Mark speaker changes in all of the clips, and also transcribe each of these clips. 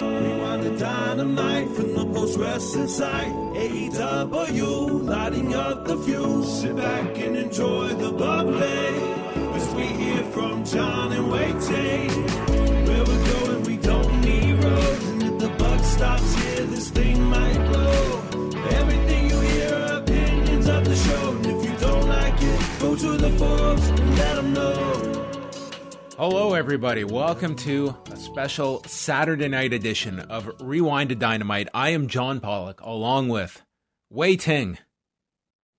Speaker 1: Rewind the dynamite from the post wrestling site. AEW, lighting up the fuse. Sit back and enjoy the bubbly. As we hear from John and Wai Ting. Where we're going, we don't need roads. And if the buck stops here, this thing might blow. Everything you hear are opinions of the show. And if you don't like it, go to the forums and let them know.
Speaker 2: Hello, everybody. Welcome to a special Saturday night edition of Rewind to Dynamite. I am John Pollock, along with Wai Ting.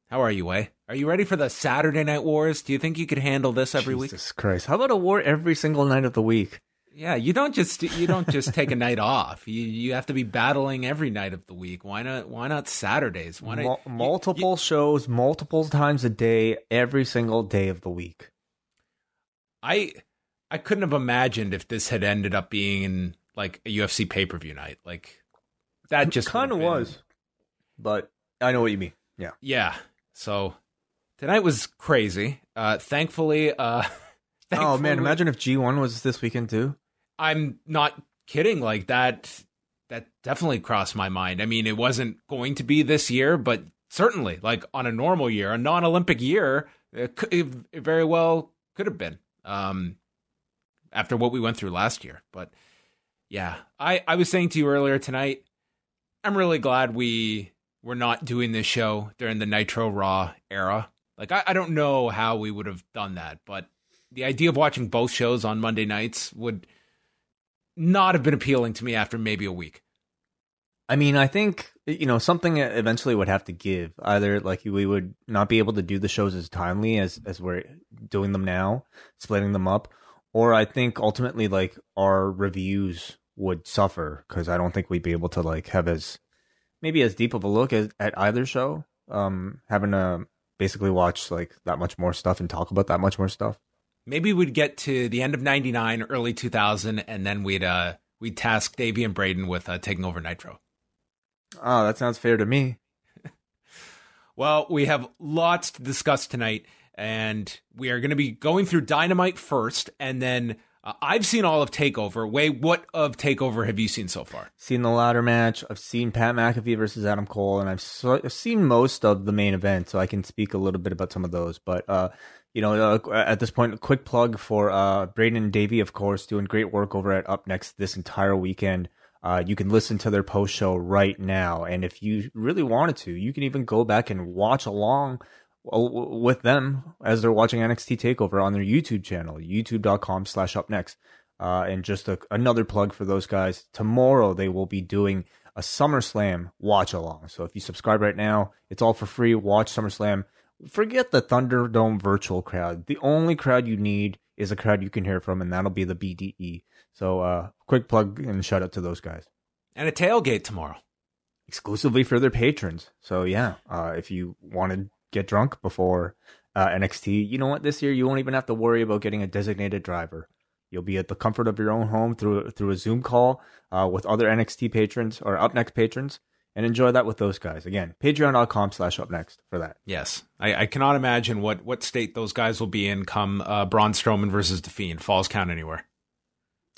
Speaker 2: How are you, Wai? Are you ready for the Saturday Night Wars? Do you think you could handle this every week?
Speaker 3: Jesus Christ. How about a war every single night of the week?
Speaker 2: Yeah, you don't just you don't just take a night off. You you have to be battling every night of the week. Why not? Why not Saturdays? Why not? You-
Speaker 3: multiple
Speaker 2: you-
Speaker 3: shows, multiple times a day, every single day of the week.
Speaker 2: I I couldn't have imagined if this had ended up being in like a UFC pay per view night. Like that just
Speaker 3: kind of was. But I know what you mean. Yeah.
Speaker 2: Yeah. So tonight was crazy. Uh thankfully, uh
Speaker 3: Oh man, imagine if G1 was this weekend too.
Speaker 2: I'm not kidding. Like that that definitely crossed my mind. I mean, it wasn't going to be this year, but certainly like on a normal year, a non-Olympic year, it, could, it very well could have been. Um after what we went through last year. But yeah, I I was saying to you earlier tonight, I'm really glad we were not doing this show during the Nitro Raw era. Like I, I don't know how we would have done that, but the idea of watching both shows on Monday nights would not have been appealing to me after maybe a week.
Speaker 3: I mean, I think you know something eventually would have to give. Either like we would not be able to do the shows as timely as as we're doing them now, splitting them up, or I think ultimately like our reviews would suffer because I don't think we'd be able to like have as maybe as deep of a look as, at either show. Um, having to basically watch like that much more stuff and talk about that much more stuff.
Speaker 2: Maybe we'd get to the end of '99, early 2000, and then we'd uh we'd task Davey and Braden with uh, taking over Nitro.
Speaker 3: Oh, that sounds fair to me.
Speaker 2: Well, we have lots to discuss tonight, and we are going to be going through Dynamite first, and then uh, I've seen all of Takeover. Wai, what of Takeover have you seen so far?
Speaker 3: seen the ladder match. I've seen Pat McAfee versus Adam Cole, and I've, so, I've seen most of the main event, so I can speak a little bit about some of those. But uh, you know, uh, at this point, a quick plug for uh, Braden and Davey, of course, doing great work over at Up Next this entire weekend. Uh, you can listen to their post show right now, and if you really wanted to, you can even go back and watch along with them as they're watching NXT Takeover on their YouTube channel, youtube.com slash up next. Uh, and just a, another plug for those guys. Tomorrow they will be doing a SummerSlam watch along. So if you subscribe right now, it's all for free. Watch SummerSlam. Forget the Thunderdome virtual crowd. The only crowd you need is a crowd you can hear from, and that'll be the BDE. So uh, quick plug and shout out to those guys
Speaker 2: And a tailgate tomorrow.
Speaker 3: exclusively for their patrons. So yeah, uh, if you want to get drunk before uh, NXT, you know what? This year you won't even have to worry about getting a designated driver. You'll be at the comfort of your own home through through a Zoom call uh, with other NXT patrons or Up Next patrons, and enjoy that with those guys. Again, Patreon.com/slash Up Next for that.
Speaker 2: Yes, I, I cannot imagine what what state those guys will be in come uh, Braun Strowman versus The Fiend. Falls count anywhere.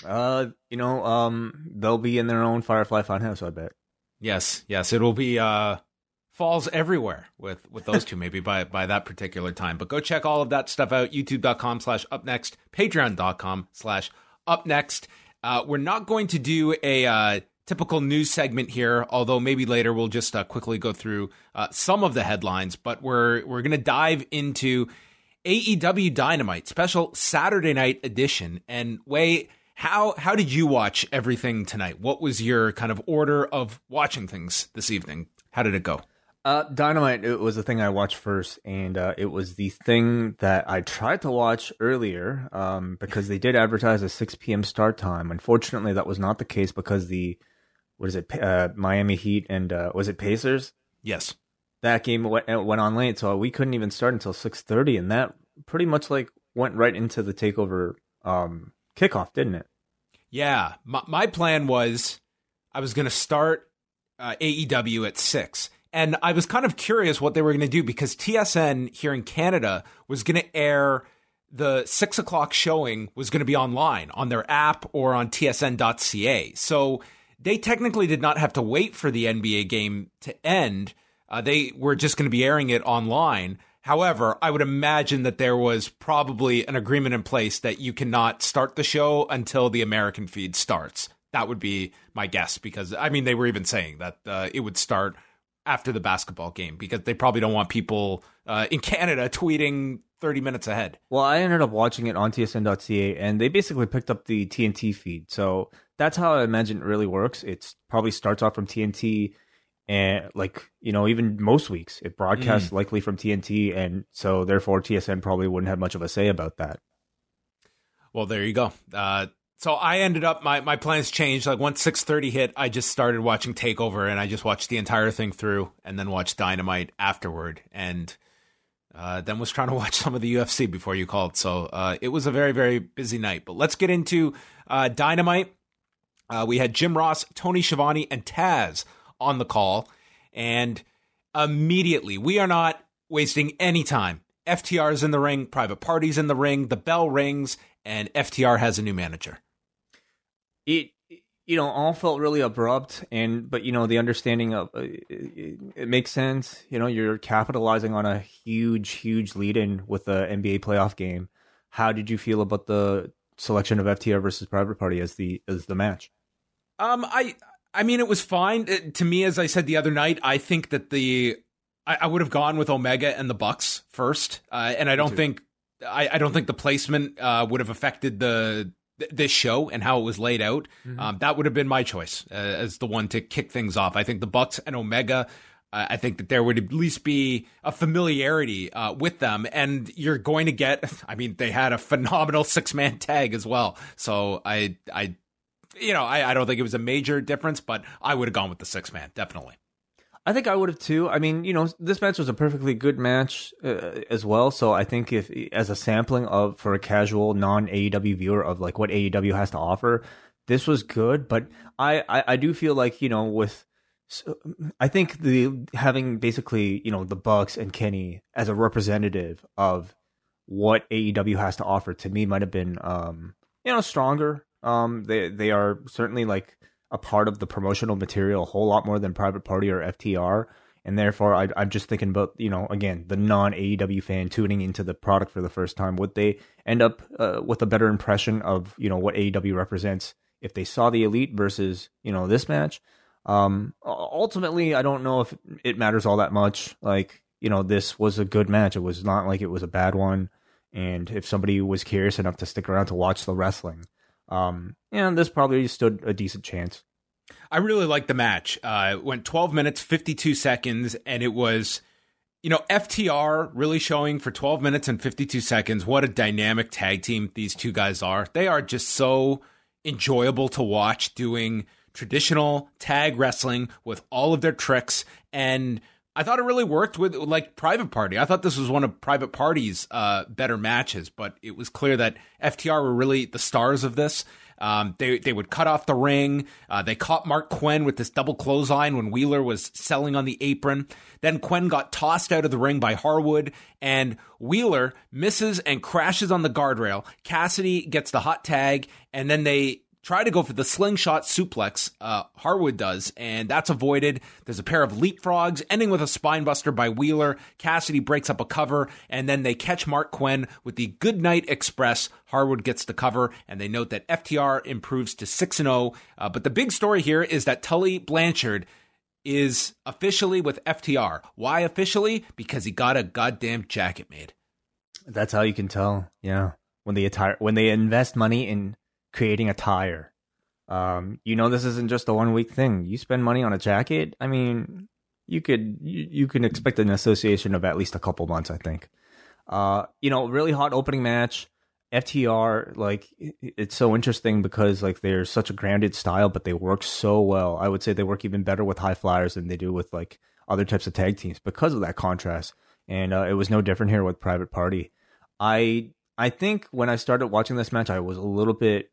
Speaker 3: Uh, you know, um, they'll be in their own Firefly Funhouse. I bet.
Speaker 2: Yes, yes, it will be uh, falls everywhere with with those two maybe by by that particular time. But go check all of that stuff out. YouTube.com slash up next, Patreon.com slash up next. Uh, we're not going to do a uh, typical news segment here, although maybe later we'll just uh, quickly go through uh, some of the headlines. But we're we're going to dive into AEW Dynamite special Saturday night edition. And Wai, How how did you watch everything tonight? What was your kind of order of watching things this evening? How did it go?
Speaker 3: Uh, Dynamite it was the thing I watched first, and uh, it was the thing that I tried to watch earlier um, because they did advertise a 6 p.m. start time. Unfortunately, that was not the case because the what is it, uh, Miami Heat and uh, was it Pacers?
Speaker 2: Yes,
Speaker 3: that game went, went on late, so we couldn't even start until 6:30, and that pretty much like went right into the takeover um, kickoff, didn't it?
Speaker 2: Yeah, my, my plan was I was going to start uh, AEW at six and I was kind of curious what they were going to do because TSN here in Canada was going to air the six o'clock showing was going to be online on their app or on tsn.ca. So they technically did not have to wait for the NBA game to end. Uh, they were just going to be airing it online. However, I would imagine that there was probably an agreement in place that you cannot start the show until the American feed starts. That would be my guess because, I mean, they were even saying that uh, it would start after the basketball game because they probably don't want people uh, in Canada tweeting 30 minutes ahead.
Speaker 3: Well, I ended up watching it on tsn.ca and they basically picked up the TNT feed. So that's how I imagine it really works. It probably starts off from TNT and like, you know, even most weeks it broadcasts mm. likely from TNT and so therefore TSN probably wouldn't have much of a say about that.
Speaker 2: Well, there you go. Uh, so I ended up my my plans changed. Like once six thirty hit, I just started watching Takeover, and I just watched the entire thing through, and then watched Dynamite afterward, and uh, then was trying to watch some of the UFC before you called. So uh, it was a very very busy night. But let's get into uh, Dynamite. Uh, we had Jim Ross, Tony Schiavone, and Taz on the call, and immediately we are not wasting any time. FTR is in the ring, Private Party's in the ring, the bell rings, and FTR has a new manager
Speaker 3: it you know all felt really abrupt and but you know the understanding of uh, it, it, makes sense. You know you're capitalizing on a huge huge lead in with the nba playoff game. How did you feel about the selection of ftr versus private party as the as the match?
Speaker 2: Um i i mean it was fine. It, to me as i said the other night i think that the i, I would have gone with omega and the bucks first. Uh, and i don't think I, I don't think the placement uh, would have affected the this show and how it was laid out, mm-hmm. um, that would have been my choice uh, as the one to kick things off. I think the Bucks and Omega. Uh, I think that there would at least be a familiarity uh, with them, and you're going to get. I mean, they had a phenomenal six man tag as well, so I, I, you know, I, I don't think it was a major difference, but I would have gone with the six man definitely.
Speaker 3: I think I would have too. I mean, you know, this match was a perfectly good match uh, as well. So I think if as a sampling of for a casual non AEW viewer of like what AEW has to offer, this was good. But I, I, I do feel like you know with so, I think the having basically you know the Bucks and Kenny as a representative of what AEW has to offer to me might have been um you know stronger. Um they they are certainly like a part of the promotional material a whole lot more than Private Party or FTR. And therefore, I, am just thinking about, you know, again, the non AEW fan tuning into the product for the first time. Would they end up uh, with a better impression of, you know, what AEW represents if they saw the Elite versus, you know, this match? Um, ultimately, I don't know if it matters all that much. Like, you know, this was a good match. It was not like it was a bad one. And if somebody was curious enough to stick around to watch the wrestling, um, and this probably stood a decent chance.
Speaker 2: I really liked the match. Uh, it went 12 minutes, 52 seconds, and it was, you know, FTR really showing for 12 minutes and 52 seconds what a dynamic tag team these two guys are. They are just so enjoyable to watch doing traditional tag wrestling with all of their tricks and I thought it really worked with like Private Party. I thought this was one of Private Party's uh, better matches, but it was clear that FTR were really the stars of this. Um, they they would cut off the ring. Uh, they caught Marq Quen with this double clothesline when Wheeler was selling on the apron. Then Quen got tossed out of the ring by Harwood, and Wheeler misses and crashes on the guardrail. Cassidy gets the hot tag, and then they try to go for the slingshot suplex. Uh, Harwood does, and that's avoided. There's a pair of leapfrogs, ending with a spinebuster by Wheeler. Cassidy breaks up a cover, and then they catch Marq Quen with the Goodnight Express. Harwood gets the cover, and they note that FTR improves to 6 0. Uh, but the big story here is that Tully Blanchard is officially with FTR. Why officially? Because he got a goddamn jacket made.
Speaker 3: That's how you can tell. Yeah. When they attire when they invest money in creating a tire. Um, you know, this isn't just a one week thing. You spend money on a jacket. I mean, you could you, you can expect an association of at least a couple months. I think. Uh, you know, really hot opening match. FTR, like it's so interesting because like they're such a grounded style, but they work so well. I would say they work even better with high flyers than they do with like other types of tag teams because of that contrast. And uh, it was no different here with Private Party. I I think when I started watching this match, I was a little bit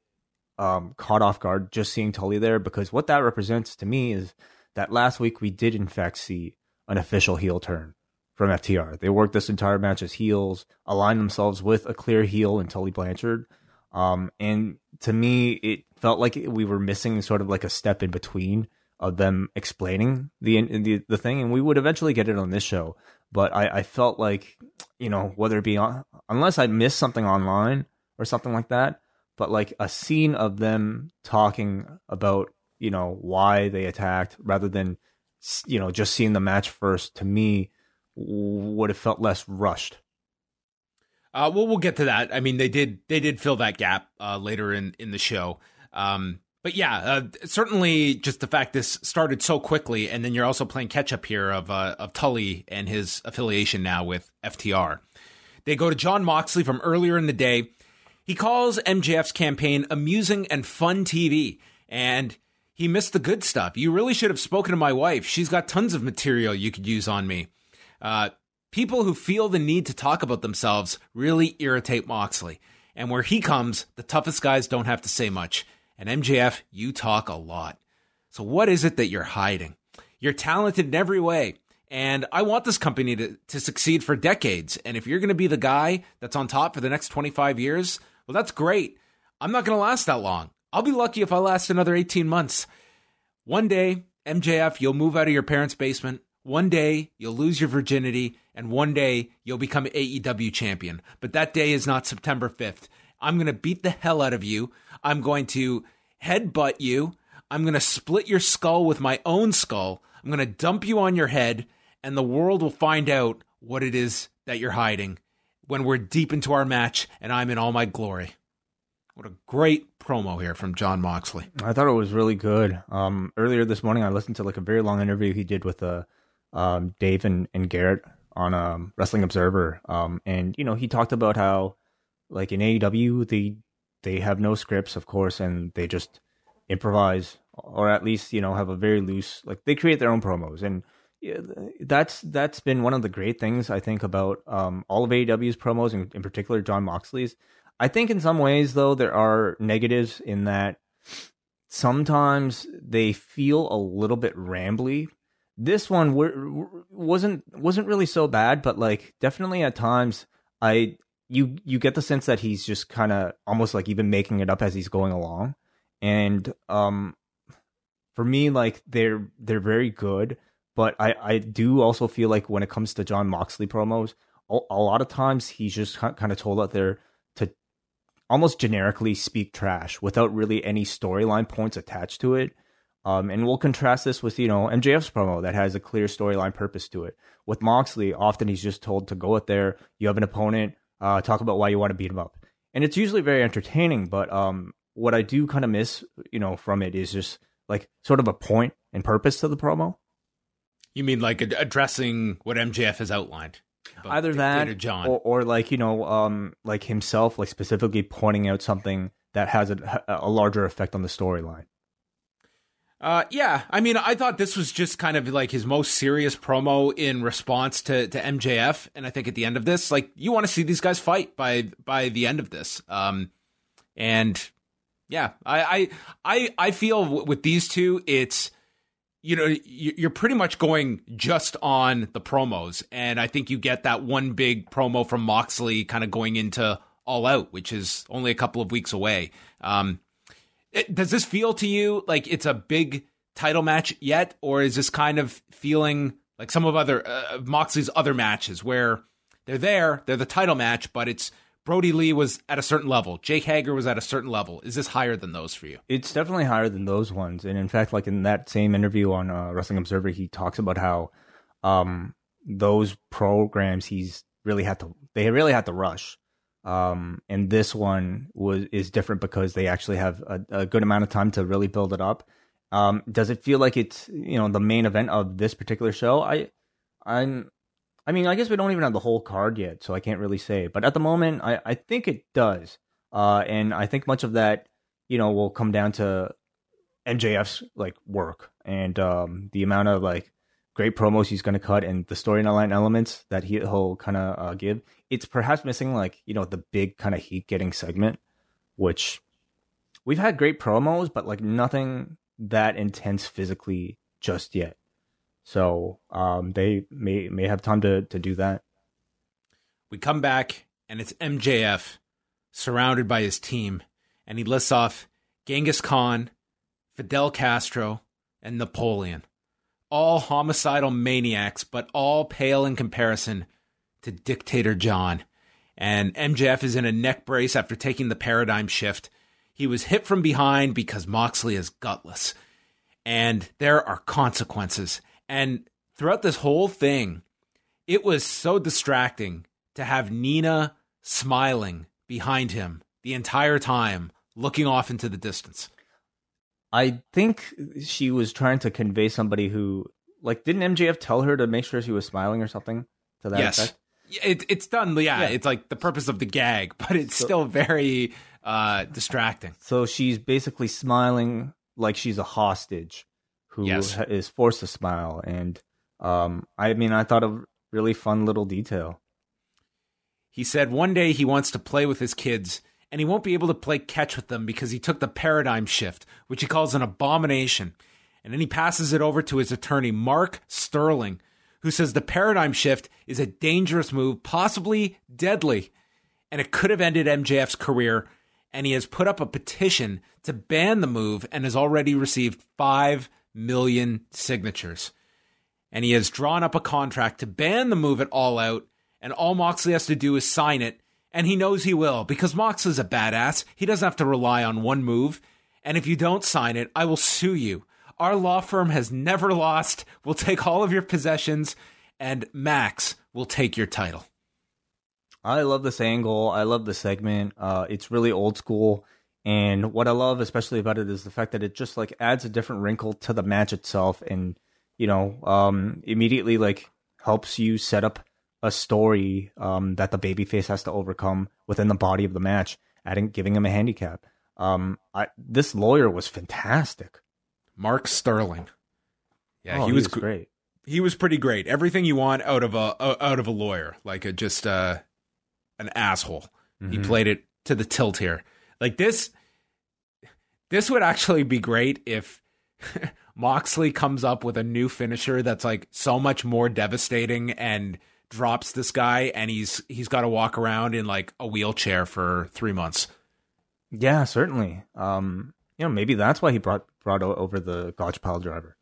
Speaker 3: um, caught off guard just seeing Tully there because what that represents to me is that last week we did in fact see an official heel turn from FTR. They worked this entire match as heels, aligned themselves with a clear heel in Tully Blanchard. Um, and to me, it felt like we were missing sort of like a step in between of them explaining the the, the thing, and we would eventually get it on this show. But I, I felt like, you know, whether it be on, unless I missed something online or something like that, but like a scene of them talking about, you know, why they attacked rather than, you know, just seeing the match first. To me, would have felt less rushed.
Speaker 2: Uh, well, we'll get to that. I mean, they did they did fill that gap uh, later in in the show. Um, but yeah, uh, certainly just the fact this started so quickly, and then you're also playing catch up here of uh, of Tully and his affiliation now with FTR. They go to Jon Moxley from earlier in the day. He calls MJF's campaign amusing and fun TV, and he missed the good stuff. You really should have spoken to my wife. She's got tons of material you could use on me. Uh, people who feel the need to talk about themselves really irritate Moxley. And where he comes, the toughest guys don't have to say much. And MJF, you talk a lot. So what is it that you're hiding? You're talented in every way. And I want this company to, to succeed for decades. And if you're going to be the guy that's on top for the next 25 years, well, that's great. I'm not going to last that long. I'll be lucky if I last another 18 months. One day, MJF, you'll move out of your parents' basement. One day you'll lose your virginity, and one day you'll become AEW champion. But that day is not September 5th. I'm going to beat the hell out of you. I'm going to headbutt you. I'm going to split your skull with my own skull. I'm going to dump you on your head, and the world will find out what it is that you're hiding when we're deep into our match and I'm in all my glory. What a great promo here from Jon Moxley.
Speaker 3: I thought it was really good. Um, earlier this morning, I listened to like a very long interview he did with. Uh um, Dave and, and Garrett on um, Wrestling Observer, um, and you know he talked about how like in AEW they they have no scripts, of course, and they just improvise or at least you know have a very loose like they create their own promos and that's that's been one of the great things I think about um, all of AEW's promos and in particular Jon Moxley's. I think in some ways though there are negatives in that sometimes they feel a little bit rambly. This one wasn't wasn't really so bad, but like definitely at times I you you get the sense that he's just kind of almost like even making it up as he's going along, and um for me like they're they're very good, but I I do also feel like when it comes to Jon Moxley promos, a, a lot of times he's just kind of told out there to almost generically speak trash without really any storyline points attached to it um, and we'll contrast this with, you know, MJF's promo that has a clear storyline purpose to it. With Moxley, often he's just told to go out there, you have an opponent, uh, talk about why you want to beat him up. And it's usually very entertaining, but um, what I do kind of miss, you know, from it is just like sort of a point and purpose to the promo.
Speaker 2: You mean like addressing what MJF has outlined?
Speaker 3: Either that, John, or, or, like you know, um, like himself, like specifically pointing out something that has a, a larger effect on the storyline.
Speaker 2: Uh, yeah, I mean, I thought this was just kind of like his most serious promo in response to, to MJF, and I think at the end of this, like you want to see these guys fight by by the end of this. Um, and yeah, I I I, I feel w- with these two, it's you know you're pretty much going just on the promos, and I think you get that one big promo from Moxley, kind of going into All Out, which is only a couple of weeks away. Um, it, does this feel to you like it's a big title match yet, or is this kind of feeling like some of other uh, Moxley's other matches where they're there, they're the title match, but it's Brodie Lee was at a certain level, Jake Hager was at a certain level. Is this higher than those for you?
Speaker 3: It's definitely higher than those ones, and in fact, like in that same interview on uh, Wrestling Observer, he talks about how um, those programs he's really had to they really had to rush Um, and this one was is different because they actually have a, a good amount of time to really build it up. Um, does it feel like it's you know the main event of this particular show? I, I'm, I mean, I guess we don't even have the whole card yet, so I can't really say. But at the moment, I I think it does. Uh, and I think much of that, you know, will come down to MJF's like work and um the amount of like great promos he's going to cut and the storyline elements that he, he'll kind of uh, give. It's perhaps missing like you know the big kind of heat getting segment, which we've had great promos, but like nothing that intense physically just yet. So um, they may may have time to to do that.
Speaker 2: We come back and it's MJF surrounded by his team, and he lists off Genghis Khan, Fidel Castro, and Napoleon. All homicidal maniacs, but all pale in comparison to Dictator John. And MJF is in a neck brace after taking the paradigm shift. He was hit from behind because Moxley is gutless. And there are consequences. And throughout this whole thing, it was so distracting to have Nina smiling behind him the entire time, looking off into the distance.
Speaker 3: I think she was trying to convey somebody who, like, didn't MJF tell her to make sure she was smiling or something to that
Speaker 2: yes.
Speaker 3: effect?
Speaker 2: It, it's done. Yeah, yeah, it's like the purpose of the gag, but it's so, still very uh, distracting.
Speaker 3: So she's basically smiling like she's a hostage who yes. is forced to smile. And um, I mean, I thought a really fun little detail.
Speaker 2: He said one day he wants to play with his kids and he won't be able to play catch with them because he took the paradigm shift, which he calls an abomination. And then he passes it over to his attorney, Mark Sterling, who says the paradigm shift is a dangerous move, possibly deadly, and it could have ended MJF's career. And he has put up a petition to ban the move and has already received 5 million signatures. And he has drawn up a contract to ban the move at All Out and all Moxley has to do is sign it, and he knows he will because Moxley's a badass. He doesn't have to rely on one move. And if you don't sign it, I will sue you. Our law firm has never lost. We'll take all of your possessions, and Max will take your title.
Speaker 3: I love this angle. I love the segment. Uh, it's really old school. And what I love especially about it is the fact that it just like adds a different wrinkle to the match itself and, you know, um, immediately like helps you set up a story um, that the babyface has to overcome within the body of the match, adding giving him a handicap. Um, I, this lawyer was fantastic.
Speaker 2: Mark Sterling.
Speaker 3: Yeah, oh, he, was, he was great.
Speaker 2: He was pretty great. Everything you want out of a out of a lawyer, like a just uh, an asshole. Mm-hmm. He played it to the tilt here. Like this, this would actually be great if Moxley comes up with a new finisher that's like so much more devastating and drops this guy and he's he's got to walk around in like a wheelchair for three months.
Speaker 3: Yeah, certainly. Um, you know, maybe that's why he brought brought over the Gotch pile driver.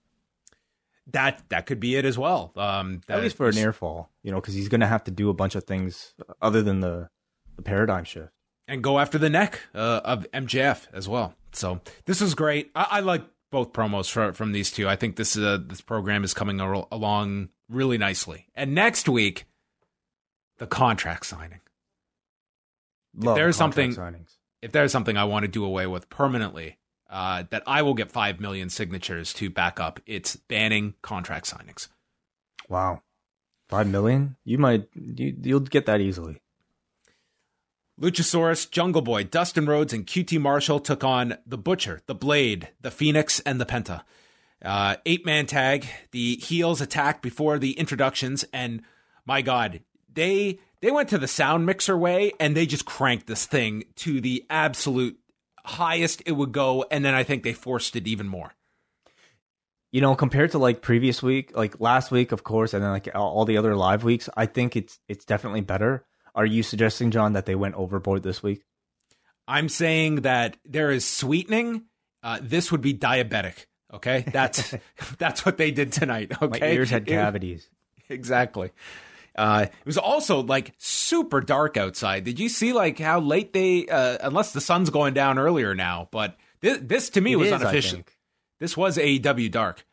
Speaker 2: That that could be it as well. Um,
Speaker 3: At least for an air fall, you know, because he's going to have to do a bunch of things other than the the paradigm shift
Speaker 2: and go after the neck uh, of MJF as well. So this is great. I, I like both promos for, from these two. I think this uh, this program is coming along really nicely. And next week, the contract signing.
Speaker 3: Love if there's something, signings.
Speaker 2: if there's something I want to do away with permanently, uh, that I will get five million signatures to back up, it's banning contract signings.
Speaker 3: Wow, five million? You might you, you'll get that easily.
Speaker 2: Luchasaurus, Jungle Boy, Dustin Rhodes, and QT Marshall took on the Butcher, the Blade, the Fenix, and the Penta. Uh, eight man tag. The heels attacked before the introductions, and my God, they they went to the sound mixer way and they just cranked this thing to the absolute highest it would go, and then I think they forced it even more.
Speaker 3: You know, compared to like previous week, like last week, of course, and then like all the other live weeks, I think it's it's definitely better. Are you suggesting, John, that they went overboard this week?
Speaker 2: I'm saying that there is sweetening. Uh, this would be diabetic. Okay, that's that's what they did tonight. Okay,
Speaker 3: my ears had cavities.
Speaker 2: It, exactly. Uh, it was also like super dark outside. Did you see like how late they? Uh, unless the sun's going down earlier now, but this, this to me it was is, unofficial. This was AEW dark.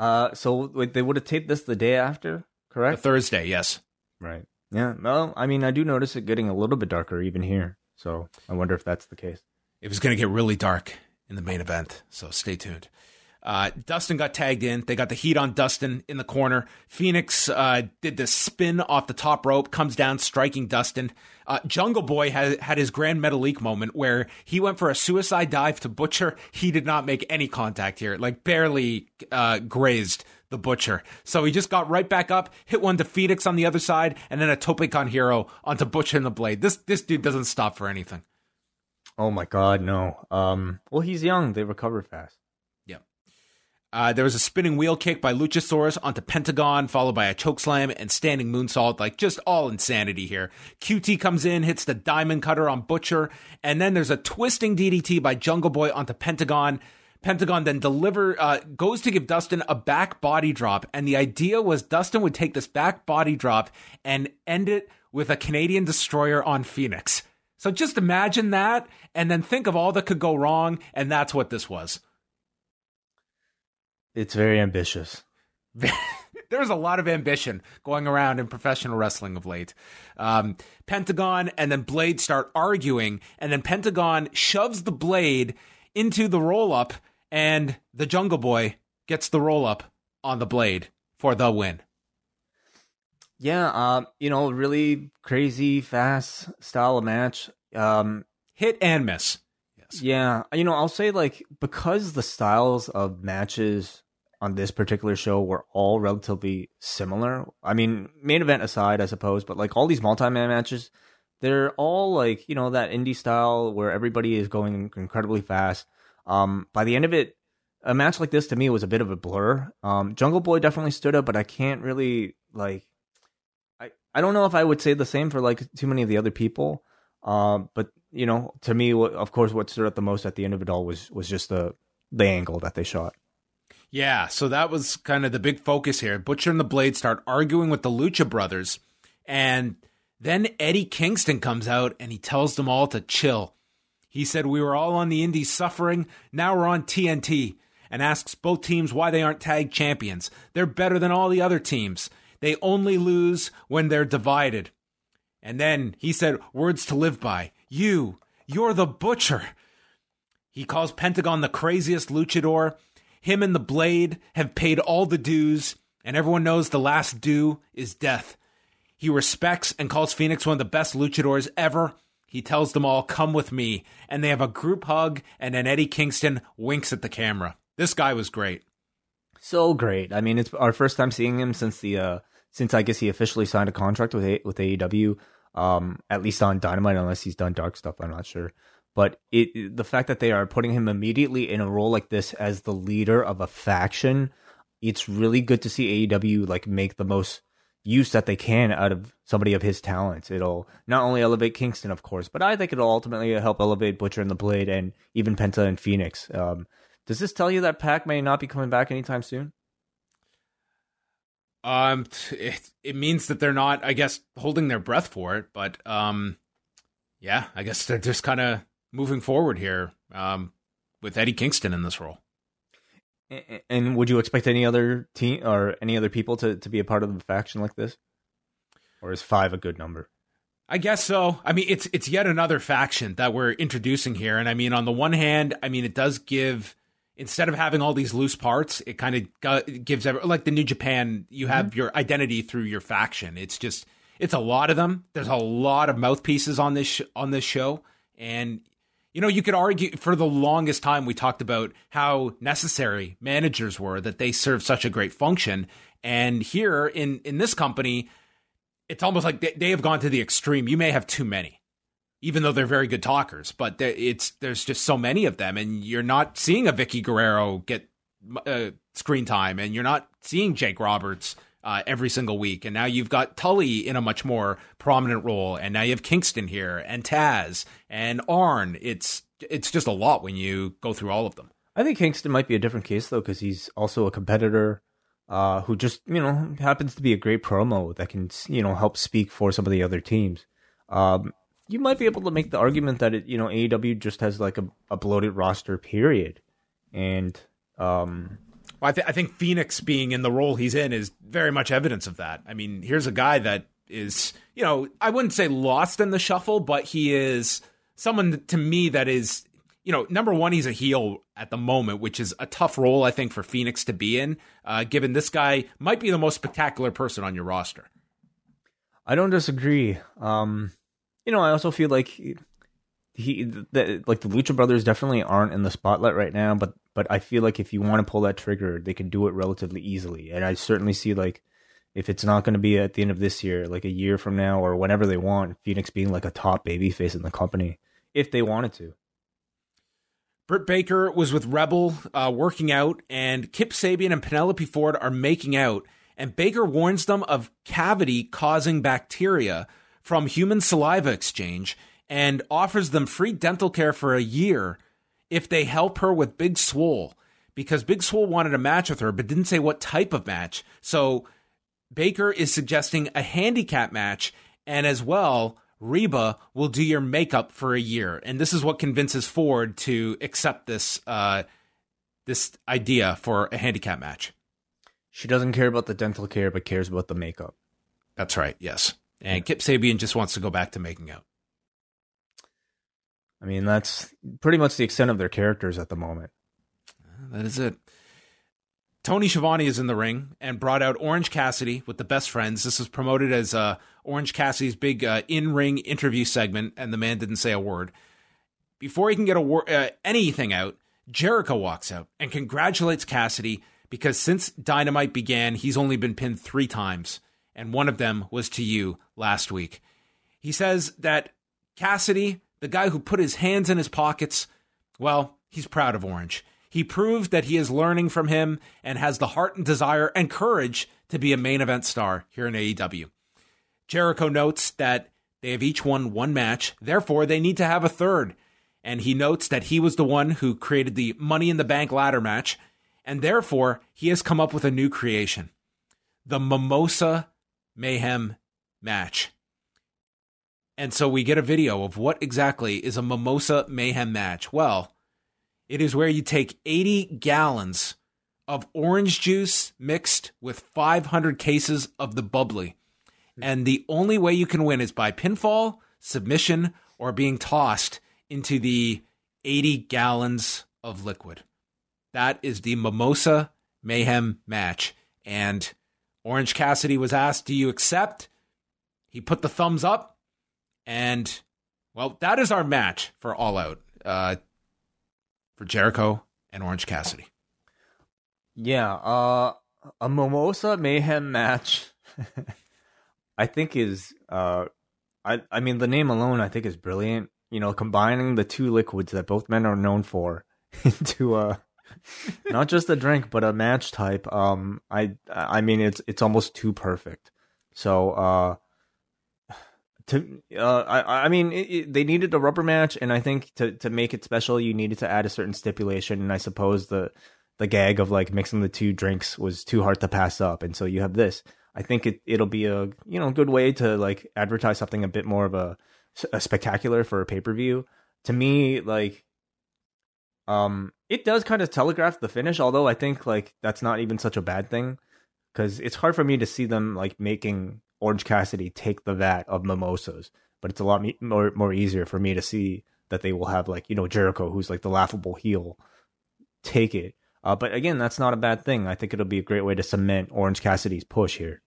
Speaker 3: Uh, so wait, they would have taped this the day after, correct?
Speaker 2: The Thursday, yes.
Speaker 3: Right. Yeah, well, I mean, I do notice it getting a little bit darker even here. So I wonder if that's the case.
Speaker 2: It was going to get really dark in the main event, so stay tuned. Uh, Dustin got tagged in. They got the heat on Dustin in the corner. Fenix uh, did the spin off the top rope, comes down, striking Dustin. Uh, Jungle Boy had, had his Grand Metalik moment where he went for a suicide dive to Butcher. He did not make any contact here, like barely uh, grazed the Butcher. So he just got right back up, hit one to Fenix on the other side, and then a Tope Con Hilo onto Butcher and the Blade. This this dude doesn't stop for anything.
Speaker 3: Oh my God, no. Um, well, he's young. They recover fast.
Speaker 2: Uh, there was a spinning wheel kick by Luchasaurus onto Pentagon, followed by a chokeslam and standing moonsault. Like just all insanity here. QT comes in, hits the diamond cutter on Butcher, and then there's a twisting DDT by Jungle Boy onto Pentagon. Pentagon then deliver uh, goes to give Dustin a back body drop, and the idea was Dustin would take this back body drop and end it with a Canadian destroyer on Fenix. So just imagine that, and then think of all that could go wrong, and that's what this was.
Speaker 3: It's very ambitious.
Speaker 2: There's a lot of ambition going around in professional wrestling of late. Um, Pentagon and then Blade start arguing, and then Pentagon shoves the Blade into the roll up, and the Jungle Boy gets the roll up on the Blade for the win.
Speaker 3: Yeah, um, you know, really crazy, fast style of match. Um,
Speaker 2: Hit and miss.
Speaker 3: Yes. Yeah, you know, I'll say like because the styles of matches on this particular show were all relatively similar. I mean, main event aside, I suppose, but like all these multi-man matches, they're all like you know that indie style where everybody is going incredibly fast. Um, by the end of it, a match like this to me was a bit of a blur. Um, Jungle Boy definitely stood up, but I can't really like. I I don't know if I would say the same for like too many of the other people. Um, but you know, to me, of course, what stood out the most at the end of it all was was just the the angle that they shot.
Speaker 2: Yeah, so that was kind of the big focus here. Butcher and the Blade start arguing with the Lucha Brothers, and then Eddie Kingston comes out and he tells them all to chill. He said, We were all on the Indies suffering, now we're on TNT, and asks both teams why they aren't tag champions. They're better than all the other teams. They only lose when they're divided. And then he said, Words to live by. You, you're the butcher. He calls Pentagon the craziest luchador him and the Blade have paid all the dues, and everyone knows the last due is death. He respects and calls Fenix one of the best luchadors ever. He tells them all, come with me. And they have a group hug, and then Eddie Kingston winks at the camera. This guy was great.
Speaker 3: So great. I mean, it's our first time seeing him since the, uh, since I guess he officially signed a contract with, a- with AEW, um, at least on Dynamite, unless he's done dark stuff. I'm not sure. But it the fact that they are putting him immediately in a role like this as the leader of a faction, it's really good to see AEW like make the most use that they can out of somebody of his talents. It'll not only elevate Kingston, of course, but I think it'll ultimately help elevate Butcher and the Blade and even Penta and Fenix. Um, does this tell you that Pac may not be coming back anytime soon?
Speaker 2: Um, it, it means that they're not, I guess, holding their breath for it. But um, yeah, I guess they're just kind of moving forward here um, with Eddie Kingston in this role.
Speaker 3: And would you expect any other team or any other people to, to be a part of the faction like this? Or is five a good number?
Speaker 2: I guess so. I mean, it's it's yet another faction that we're introducing here, and I mean, on the one hand, I mean, it does give instead of having all these loose parts, it kind of gives every, like the New Japan. You have mm-hmm. your identity through your faction. It's just it's a lot of them. There's a lot of mouthpieces on this sh- on this show, and you know, you could argue for the longest time we talked about how necessary managers were that they serve such a great function. And here in in this company, it's almost like they, they have gone to the extreme. You may have too many, even though they're very good talkers, but it's there's just so many of them, and you're not seeing a Vickie Guerrero get uh, screen time, and you're not seeing Jake Roberts uh, every single week. And now you've got Tully in a much more prominent role, and now you have Kingston here, and Taz, and Arn. It's it's just a lot when you go through all of them.
Speaker 3: I think Kingston might be a different case though, because he's also a competitor uh, who just you know happens to be a great promo that can you know help speak for some of the other teams. Um, you might be able to make the argument that it you know AEW just has like a, a bloated roster, period, and um,
Speaker 2: well, I, th- I think Fenix being in the role he's in is very much evidence of that. I mean, here's a guy that is, you know, I wouldn't say lost in the shuffle, but he is someone to me that is, you know, number one, he's a heel at the moment, which is a tough role, I think, for Fenix to be in, uh, given this guy might be the most spectacular person on your roster.
Speaker 3: I don't disagree. Um, you know, I also feel like he, the, like the Lucha Brothers definitely aren't in the spotlight right now, but but I feel like if you want to pull that trigger, they can do it relatively easily, and I certainly see like if it's not going to be at the end of this year, like a year from now or whenever they want, Fenix being like a top baby face in the company if they wanted to.
Speaker 2: Britt Baker was with Rebel uh, working out, and Kip Sabian and Penelope Ford are making out. And Baker warns them of cavity causing bacteria from human saliva exchange and offers them free dental care for a year if they help her with Big Swole. Because Big Swole wanted a match with her, but didn't say what type of match. So Baker is suggesting a handicap match, and as well, Reba will do your makeup for a year, and this is what convinces Ford to accept this uh, this idea for a handicap match.
Speaker 3: She doesn't care about the dental care, but cares about the makeup.
Speaker 2: That's right. Yes, and Kip Sabian just wants to go back to making out.
Speaker 3: I mean, that's pretty much the extent of their characters at the moment.
Speaker 2: That is it. Tony Schiavone is in the ring and brought out Orange Cassidy with the best friends. This was promoted as uh, Orange Cassidy's big uh, in-ring interview segment, and the man didn't say a word. Before he can get a wor- uh, anything out, Jericho walks out and congratulates Cassidy because since Dynamite began, he's only been pinned three times, and one of them was to you last week. He says that Cassidy, the guy who put his hands in his pockets, well, he's proud of Orange. He proved that he is learning from him and has the heart and desire and courage to be a main event star here in AEW. Jericho notes that they have each won one match, therefore, they need to have a third. And he notes that he was the one who created the Money in the Bank ladder match, and therefore, he has come up with a new creation the Mimosa Mayhem match. And so we get a video of what exactly is a Mimosa Mayhem match. Well, it is where you take 80 gallons of orange juice mixed with 500 cases of the bubbly. And the only way you can win is by pinfall, submission, or being tossed into the 80 gallons of liquid. That is the Mimosa Mayhem match. And Orange Cassidy was asked, Do you accept? He put the thumbs up. And, well, that is our match for All Out. Uh, for Jericho and Orange Cassidy.
Speaker 3: Yeah, uh, a Mimosa Mayhem match. I think is uh, I I mean the name alone I think is brilliant. You know, combining the two liquids that both men are known for into a not just a drink but a match type. Um, I I mean it's it's almost too perfect. So uh, to uh, I I mean it, it, they needed a rubber match, and I think to to make it special, you needed to add a certain stipulation. And I suppose the the gag of like mixing the two drinks was too hard to pass up, and so you have this. I think it it'll be a you know good way to like advertise something a bit more of a, a spectacular for a pay per view. To me, like um, it does kind of telegraph the finish, although I think like that's not even such a bad thing because it's hard for me to see them like making Orange Cassidy take the vat of mimosas, but it's a lot me- more more easier for me to see that they will have like you know Jericho, who's like the laughable heel, take it. Uh, but again, that's not a bad thing. I think it'll be a great way to cement Orange Cassidy's push here.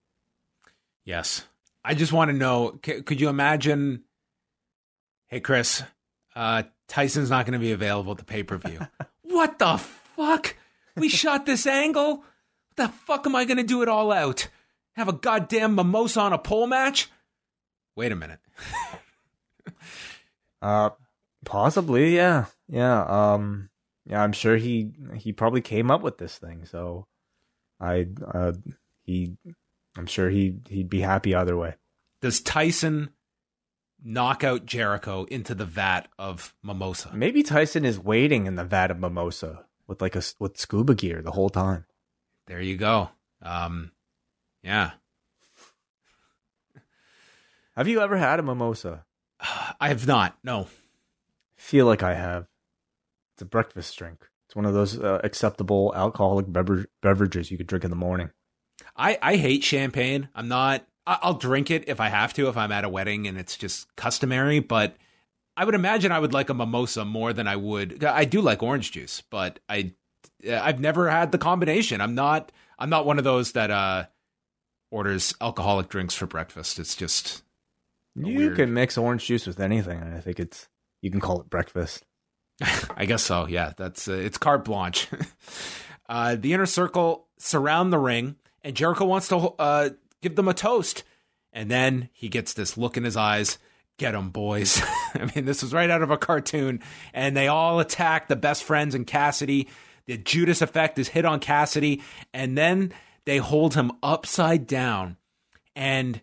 Speaker 2: Yes, I just want to know: c- could you imagine? Hey, Chris, uh, Tyson's not going to be available at the pay per view. what the fuck? We shot this angle. What the fuck am I going to do it all out? Have a goddamn mimosa on a pole match? Wait a minute.
Speaker 3: uh, possibly, yeah, yeah. Um, yeah, I'm sure he he probably came up with this thing. So, I uh, he, I'm sure he he'd be happy either way.
Speaker 2: Does Tyson knock out Jericho into the vat of mimosa?
Speaker 3: Maybe Tyson is waiting in the vat of mimosa with like a with scuba gear the whole time.
Speaker 2: There you go. Um, yeah.
Speaker 3: Have you ever had a mimosa?
Speaker 2: I have not. No.
Speaker 3: feel like I have. It's a breakfast drink. It's one of those uh, acceptable alcoholic bever- beverages you could drink in the morning.
Speaker 2: I, I hate champagne. I'm not I- I'll drink it if I have to, if I'm at a wedding and it's just customary. But I would imagine I would like a mimosa more than I would. I do like orange juice, but I I've never had the combination. I'm not I'm not one of those that uh orders alcoholic drinks for breakfast. It's just
Speaker 3: You
Speaker 2: weird-
Speaker 3: can mix orange juice with anything, and I think it's you can call it breakfast.
Speaker 2: I guess so. Yeah, that's uh, it's carte blanche. uh, the inner circle surround the ring, and Jericho wants to uh, give them a toast, and then he gets this look in his eyes. Get them, boys! I mean, this was right out of a cartoon, and they all attack the best friends and Cassidy. The Judas effect is hit on Cassidy, and then they hold him upside down, and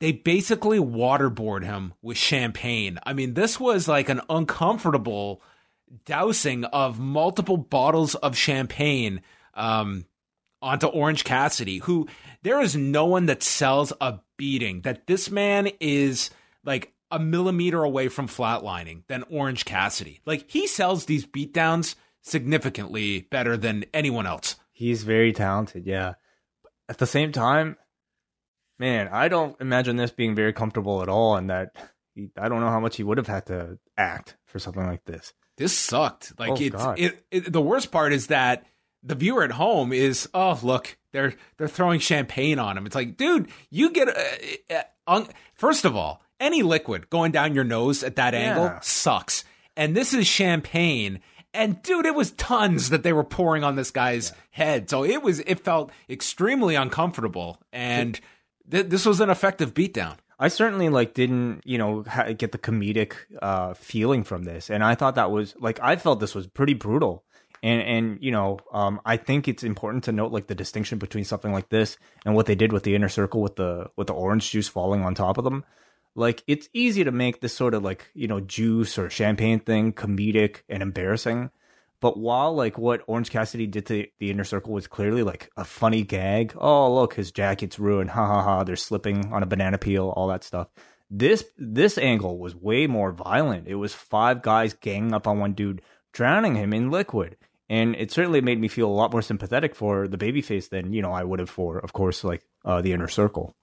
Speaker 2: they basically waterboard him with champagne. I mean, this was like an uncomfortable dousing of multiple bottles of champagne um, onto Orange Cassidy, who there is no one that sells a beating that this man is like a millimeter away from flatlining than Orange Cassidy. Like he sells these beatdowns significantly better than anyone else.
Speaker 3: He's very talented, yeah. At the same time, man, I don't imagine this being very comfortable at all, and that he, I don't know how much he would have had to act for something like this.
Speaker 2: This sucked. Like
Speaker 3: Oh,
Speaker 2: it's it, it. The worst part is that the viewer at home is, oh look, they're they're throwing champagne on him. It's like, dude, you get uh, uh, un- first of all, any liquid going down your nose at that angle
Speaker 3: Yeah.
Speaker 2: sucks, and this is champagne. And dude, it was tons that they were pouring on this guy's head, so it was it felt extremely uncomfortable, and th- this was an effective beatdown.
Speaker 3: I certainly like didn't you know ha- get the comedic uh, feeling from this, and I thought that was like I felt this was pretty brutal, and and you know um, I think it's important to note like the distinction between something like this and what they did with the inner circle with the with the orange juice falling on top of them. Like it's easy to make this sort of like you know juice or champagne thing comedic and embarrassing, but while like what Orange Cassidy did to the inner circle was clearly like a funny gag. Oh, look, his jacket's ruined. Ha ha ha. They're slipping on a banana peel, all that stuff. This this angle was way more violent. It was five guys ganging up on one dude, drowning him in liquid. And it certainly made me feel a lot more sympathetic for the babyface than, you know, I would have for, of course, like uh, the inner circle.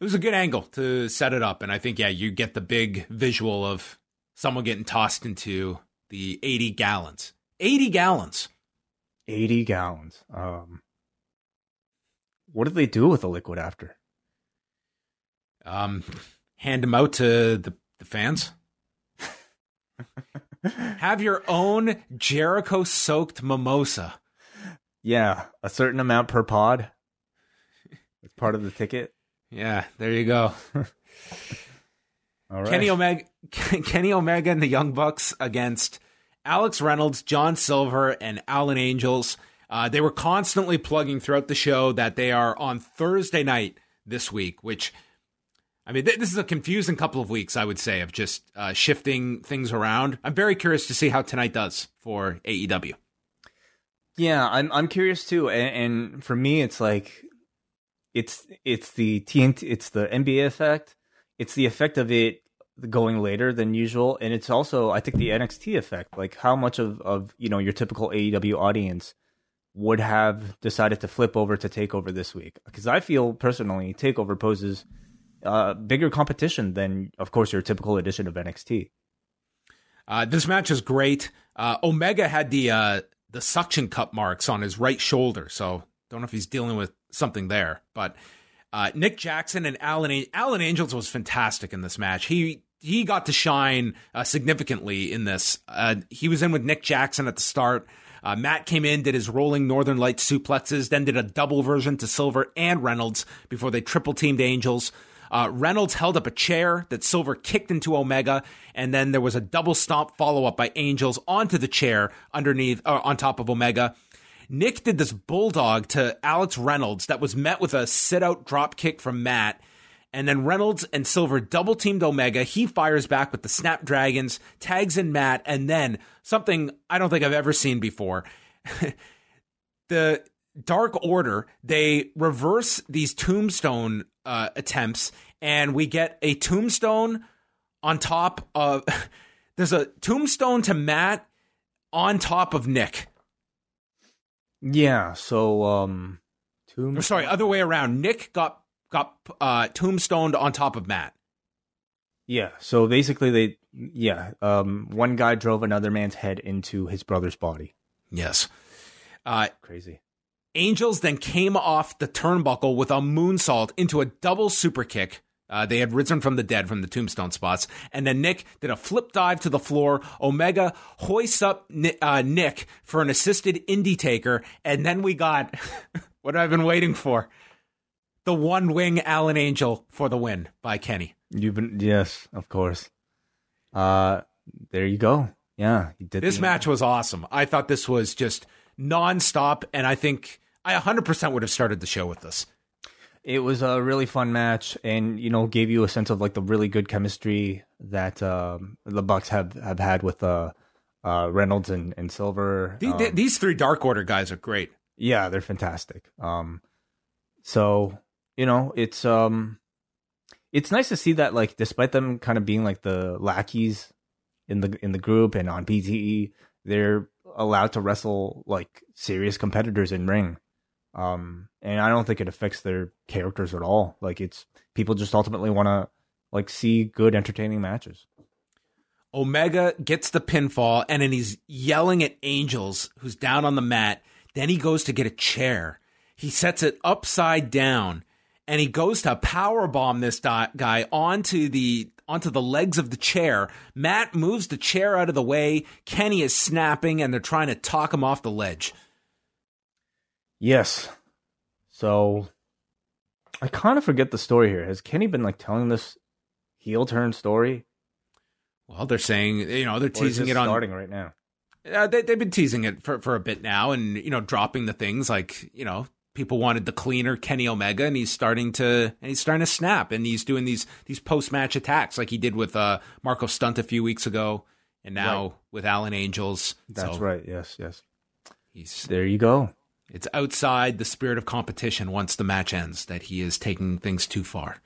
Speaker 2: It was a good angle to set it up and i think yeah you get the big visual of someone getting tossed into the 80 gallons 80 gallons
Speaker 3: 80 gallons. Um, what did they do with the liquid after?
Speaker 2: um hand them out to the, the fans have your own jericho soaked mimosa
Speaker 3: Yeah, a certain amount per pod. It's part of the ticket.
Speaker 2: Yeah there you go
Speaker 3: All right.
Speaker 2: kenny omega kenny omega and the young bucks against alex reynolds john silver and alan angels uh, they were constantly plugging throughout the show that they are on thursday night this week which I mean, th- this is a confusing couple of weeks, I would say, of just uh, shifting things around. I'm very curious to see how tonight does for AEW.
Speaker 3: Yeah, I'm I'm curious too, and, and for me, it's like it's it's the TNT, it's the NBA effect, it's the effect of it going later than usual, and it's also I think the NXT effect, like how much of of you know your typical AEW audience would have decided to flip over to Takeover this week, because I feel personally Takeover poses uh, bigger competition than, of course, your typical edition of NXT.
Speaker 2: Uh, this match is great. Uh, Omega had the uh, the suction cup marks on his right shoulder, so don't know if he's dealing with something there. But uh, Nick Jackson and Alan Alan Angels was fantastic in this match. He he got to shine uh, significantly in this. Uh, he was in with Nick Jackson at the start. Uh, Matt came in, did his rolling Northern Light suplexes, then did a double version to Silver and Reynolds before they triple teamed Angels. Uh, Reynolds held up a chair that Silver kicked into Omega, and then there was a double stomp follow up by Angels onto the chair underneath, uh, on top of Omega. Nick did this bulldog to Alex Reynolds that was met with a sit out drop kick from Matt. And then Reynolds and Silver double teamed Omega. He fires back with the Snapdragons, tags in Matt, and then something I don't think I've ever seen before. the Dark Order, they reverse these tombstone uh, attempts, and we get a tombstone on top of. There's a tombstone to Matt on top of Nick.
Speaker 3: Yeah, so um, Tomb-
Speaker 2: Or sorry, other way around. Nick got got uh, tombstoned on top of Matt.
Speaker 3: Yeah. So basically, they yeah, um, one guy drove another man's head into his brother's body.
Speaker 2: Yes. Uh,
Speaker 3: Crazy.
Speaker 2: Angels then came off the turnbuckle with a moonsault into a double super kick. Uh, they had risen from the dead from the tombstone spots. And then Nick did a flip dive to the floor. Omega hoists up uh, Nick for an assisted Indytaker. And then we got what I've been waiting for the one wing Allen Angel for the win by Kenny.
Speaker 3: You've been yes, of course. Uh, there you go. Yeah,
Speaker 2: This match was awesome. I thought this was just nonstop. And I think I 100% would have started the show with this.
Speaker 3: It was a really fun match, and you know, gave you a sense of like the really good chemistry that um, the Bucks have have had with uh, uh, Reynolds and, and Silver.
Speaker 2: The-
Speaker 3: Um,
Speaker 2: the- these three Dark Order guys are great.
Speaker 3: yeah, they're fantastic. Um, so you know, it's um, it's nice to see that like despite them kind of being like the lackeys in the in the group and on BTE, they're allowed to wrestle like serious competitors in ring. Um, and I don't think it affects their characters at all. Like it's people just ultimately want to like see good, entertaining matches.
Speaker 2: Omega gets the pinfall and then he's yelling at Angels, who's down on the mat. Then he goes to get a chair. He sets it upside down and he goes to power bomb this guy onto the onto the legs of the chair. Matt moves the chair out of the way. Kenny is snapping and they're trying to talk him off the ledge.
Speaker 3: Yes. So I kind of forget the story here. Has Kenny been like telling this heel turn story?
Speaker 2: Well, they're saying, you know, they're teasing it on
Speaker 3: starting right now.
Speaker 2: Uh, they, they've been teasing it for, for a bit now and, you know, dropping the things like, you know, people wanted the cleaner Kenny Omega and he's starting to, and he's starting to snap and he's doing these, these post match attacks like he did with, uh, Marko Stunt a few weeks ago and now
Speaker 3: Right.
Speaker 2: with Alan Angels.
Speaker 3: That's
Speaker 2: So
Speaker 3: right. Yes, yes.
Speaker 2: He's,
Speaker 3: There you go.
Speaker 2: It's outside the spirit of competition once the match ends that he is taking things too far.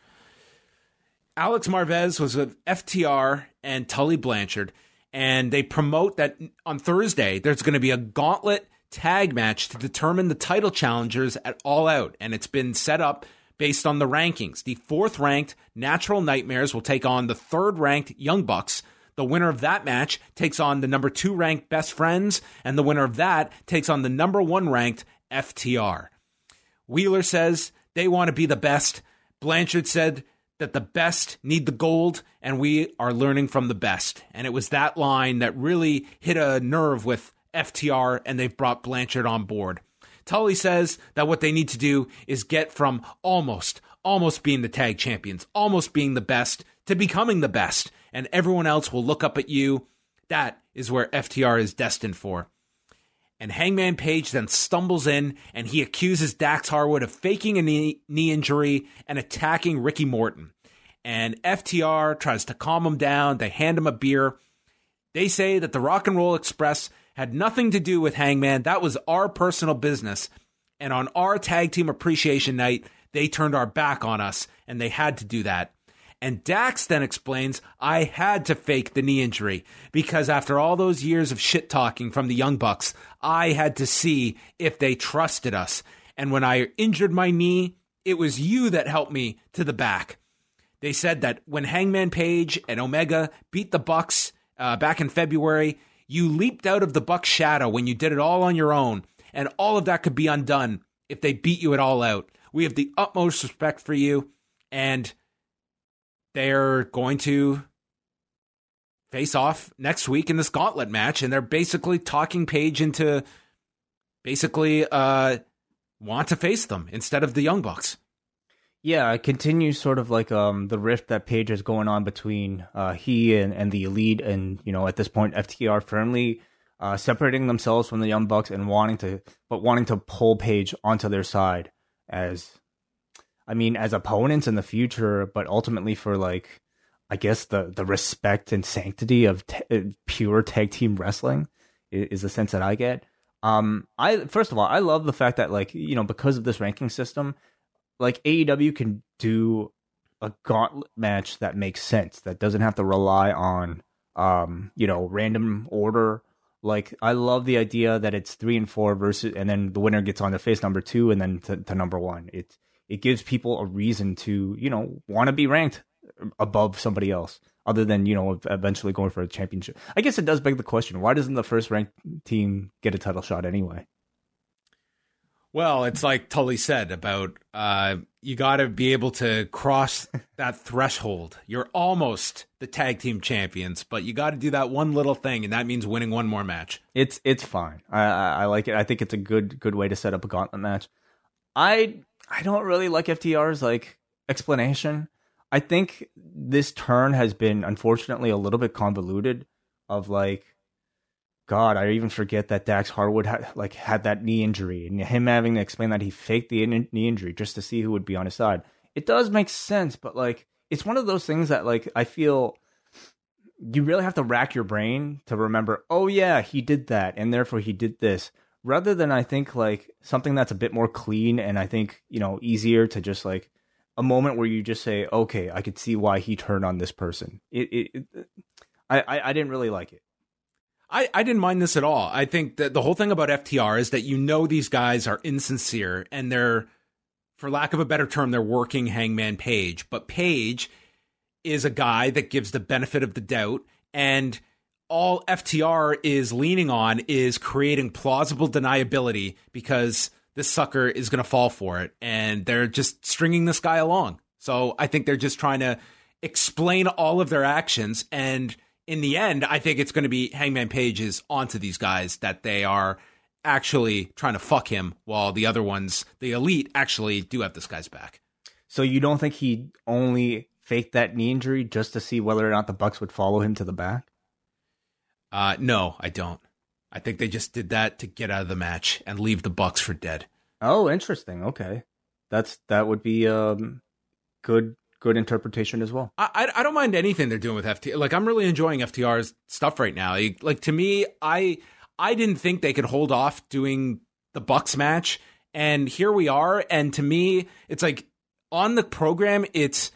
Speaker 2: Alex Marvez was with FTR and Tully Blanchard, and they promote that on Thursday there's going to be a gauntlet tag match to determine the title challengers at All Out, and it's been set up based on the rankings. The fourth ranked Natural Nightmares will take on the third ranked Young Bucks. The winner of that match takes on the number two ranked Best Friends, and the winner of that takes on the number one ranked FTR. Wheeler says they want to be the best. Blanchard said that the best need the gold, and we are learning from the best. And it was that line that really hit a nerve with FTR, and they've brought Blanchard on board. Tully says that what they need to do is get from almost, almost being the tag champions, almost being the best, to becoming the best, and everyone else will look up at you. That is where FTR is destined for. And Hangman Page then stumbles in and he accuses Dax Harwood of faking a knee, knee injury and attacking Ricky Morton. And FTR tries to calm him down. They hand him a beer. They say that the Rock and Roll Express had nothing to do with Hangman. That was our personal business. And on our tag team appreciation night, they turned our back on us and they had to do that. And Dax then explains, I had to fake the knee injury because after all those years of shit talking from the Young Bucks, I had to see if they trusted us. And when I injured my knee, it was you that helped me to the back. They said that when Hangman Page and Omega beat the Bucks uh, back in February, you leaped out of the Bucks shadow when you did it all on your own, and all of that could be undone if they beat you at all out. We have the utmost respect for you, and they're going to face off next week in this gauntlet match, and they're basically talking Page into basically uh, want to face them instead of the Young Bucks.
Speaker 3: Yeah, it continues sort of like um the rift that Page is going on between uh he and, and the elite and you know at this point FTR firmly uh separating themselves from the Young Bucks and wanting to but wanting to pull Page onto their side as I mean as opponents in the future but ultimately for like I guess the the respect and sanctity of t- uh, pure tag team wrestling i- is the sense that I get. Um I first of all I love the fact that like you know because of this ranking system like AEW can do a gauntlet match that makes sense that doesn't have to rely on um you know random order like i love the idea that it's three and four versus and then the winner gets on to face number two and then to, to number one it's it gives people a reason to, you know, want to be ranked above somebody else other than, you know, eventually going for a championship. I guess it does beg the question, why doesn't the first ranked team get a title shot anyway?
Speaker 2: Well, it's like Tully said about uh, you got to be able to cross that threshold. You're almost the tag team champions, but you got to do that one little thing, and that means winning one more match.
Speaker 3: It's it's fine. I, I, I like it. I think it's a good good way to set up a gauntlet match. I I don't really like FTR's like explanation. I think this turn has been unfortunately a little bit convoluted. Of like God, I even forget that Dax Harwood had like had that knee injury, and him having to explain that he faked the in- knee injury just to see who would be on his side. It does make sense, but like it's one of those things that like I feel you really have to rack your brain to remember. Oh yeah, he did that, and therefore he did this. Rather than I think like something that's a bit more clean and I think you know easier to just like a moment where you just say, okay, I could see why he turned on this person. It, it, it I, I I didn't really like it.
Speaker 2: I, I didn't mind this at all. I think that the whole thing about FTR is that you know these guys are insincere and they're, for lack of a better term, they're working Hangman Page. But Page is a guy that gives the benefit of the doubt. And all FTR is leaning on is creating plausible deniability because this sucker is going to fall for it. And they're just stringing this guy along. So I think they're just trying to explain all of their actions and in the end, I think it's going to be Hangman Page's onto these guys that they are actually trying to fuck him while the other ones, the elite, actually do have this guy's back.
Speaker 3: So you don't think he only faked that knee injury just to see whether or not the Bucks would follow him to the back?
Speaker 2: Uh, no, I don't. I think they just did that to get out of the match and leave the Bucks for dead.
Speaker 3: Oh, interesting. Okay, that's that would be um good good interpretation as well.
Speaker 2: I I don't mind anything they're doing with FTR. Like I'm really enjoying FTR's stuff right now. Like, like to me, I I didn't think they could hold off doing the Bucks match, and here we are. And to me, it's like on the program, it's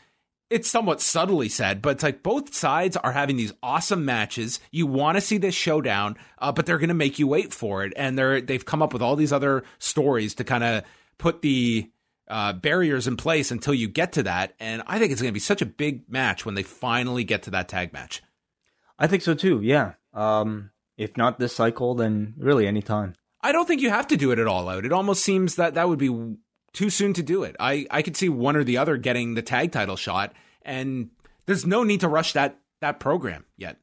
Speaker 2: it's somewhat subtly said, but it's like both sides are having these awesome matches. You want to see this showdown, uh, but they're going to make you wait for it, and they're they've come up with all these other stories to kind of put the uh, barriers in place until you get to that. And I think it's going to be such a big match when they finally get to that tag match.
Speaker 3: I think so too. Yeah. Um, if not this cycle, then really any time.
Speaker 2: I don't think you have to do it at all out. It almost seems that that would be too soon to do it. I, I could see one or the other getting the tag title shot, and there's no need to rush that that program yet.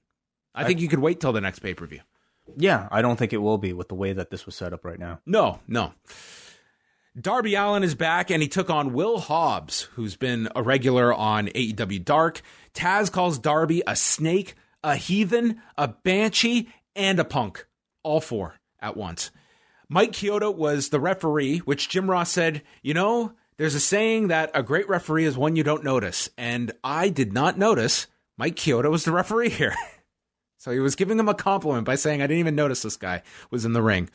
Speaker 2: I, I think you could wait till the next pay per view.
Speaker 3: Yeah, I don't think it will be with the way that this was set up right now.
Speaker 2: No, no. Darby Allin is back and he took on Will Hobbs, who's been a regular on AEW Dark. Taz calls Darby a snake, a heathen, a banshee, and a punk. All four at once. Mike Chioda was the referee, which Jim Ross said, you know, there's a saying that a great referee is one you don't notice. And I did not notice Mike Chioda was the referee here. so he was giving him a compliment by saying, I didn't even notice this guy was in the ring.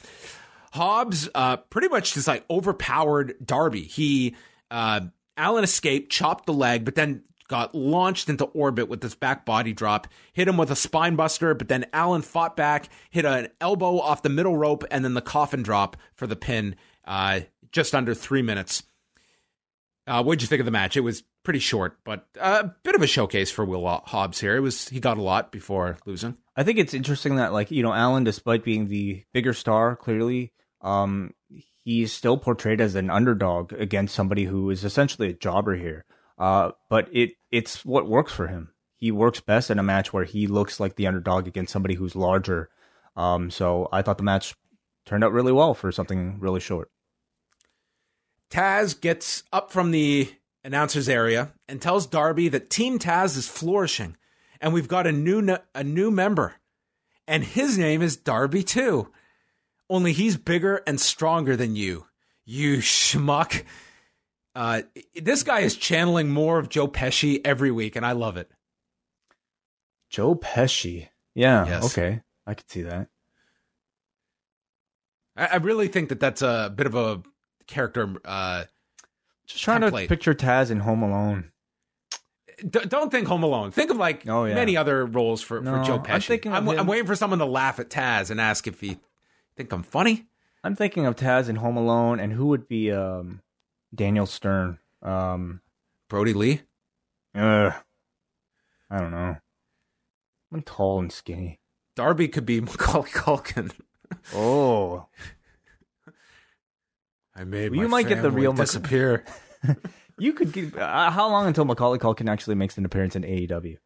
Speaker 2: Hobbs uh, pretty much just like overpowered Darby. He uh, Allin escaped, chopped the leg, but then got launched into orbit with this back body drop, hit him with a spine buster, but then Allin fought back, hit an elbow off the middle rope, and then the coffin drop for the pin. Uh, just under three minutes. Uh, what'd you think of the match? It was pretty short, but a bit of a showcase for Will Hobbs here. It was he got a lot before losing.
Speaker 3: I think it's interesting that like you know Allin, despite being the bigger star, clearly um, he's still portrayed as an underdog against somebody who is essentially a jobber here. Uh, but it it's what works for him. He works best in a match where he looks like the underdog against somebody who's larger. Um, so I thought the match turned out really well for something really short.
Speaker 2: Taz gets up from the announcer's area and tells Darby that Team Taz is flourishing, and we've got a new a new member, and his name is Darby too. Only he's bigger and stronger than you, you schmuck. Uh, this guy is channeling more of Joe Pesci every week, and I love it.
Speaker 3: Joe Pesci. Yeah. Yes. Okay. I could see that.
Speaker 2: I, I, really think that that's a bit of a character. Uh,
Speaker 3: Just trying template. to picture Taz in Home Alone.
Speaker 2: D- don't think Home Alone. Think of like oh, yeah. many other roles for, no, for Joe Pesci. I'm, I'm, I'm, waiting for someone to laugh at Taz and ask if he think I'm funny.
Speaker 3: I'm thinking of Taz in Home Alone, and who would be um, Daniel Stern Um,
Speaker 2: Brodie Lee.
Speaker 3: uh, I don't know. I'm tall and skinny.
Speaker 2: Darby could be Macaulay Culkin.
Speaker 3: Oh,
Speaker 2: I made
Speaker 3: Well, you might get the real
Speaker 2: disappear.
Speaker 3: you could. Give, uh, how long until Macaulay Culkin actually makes an appearance in AEW?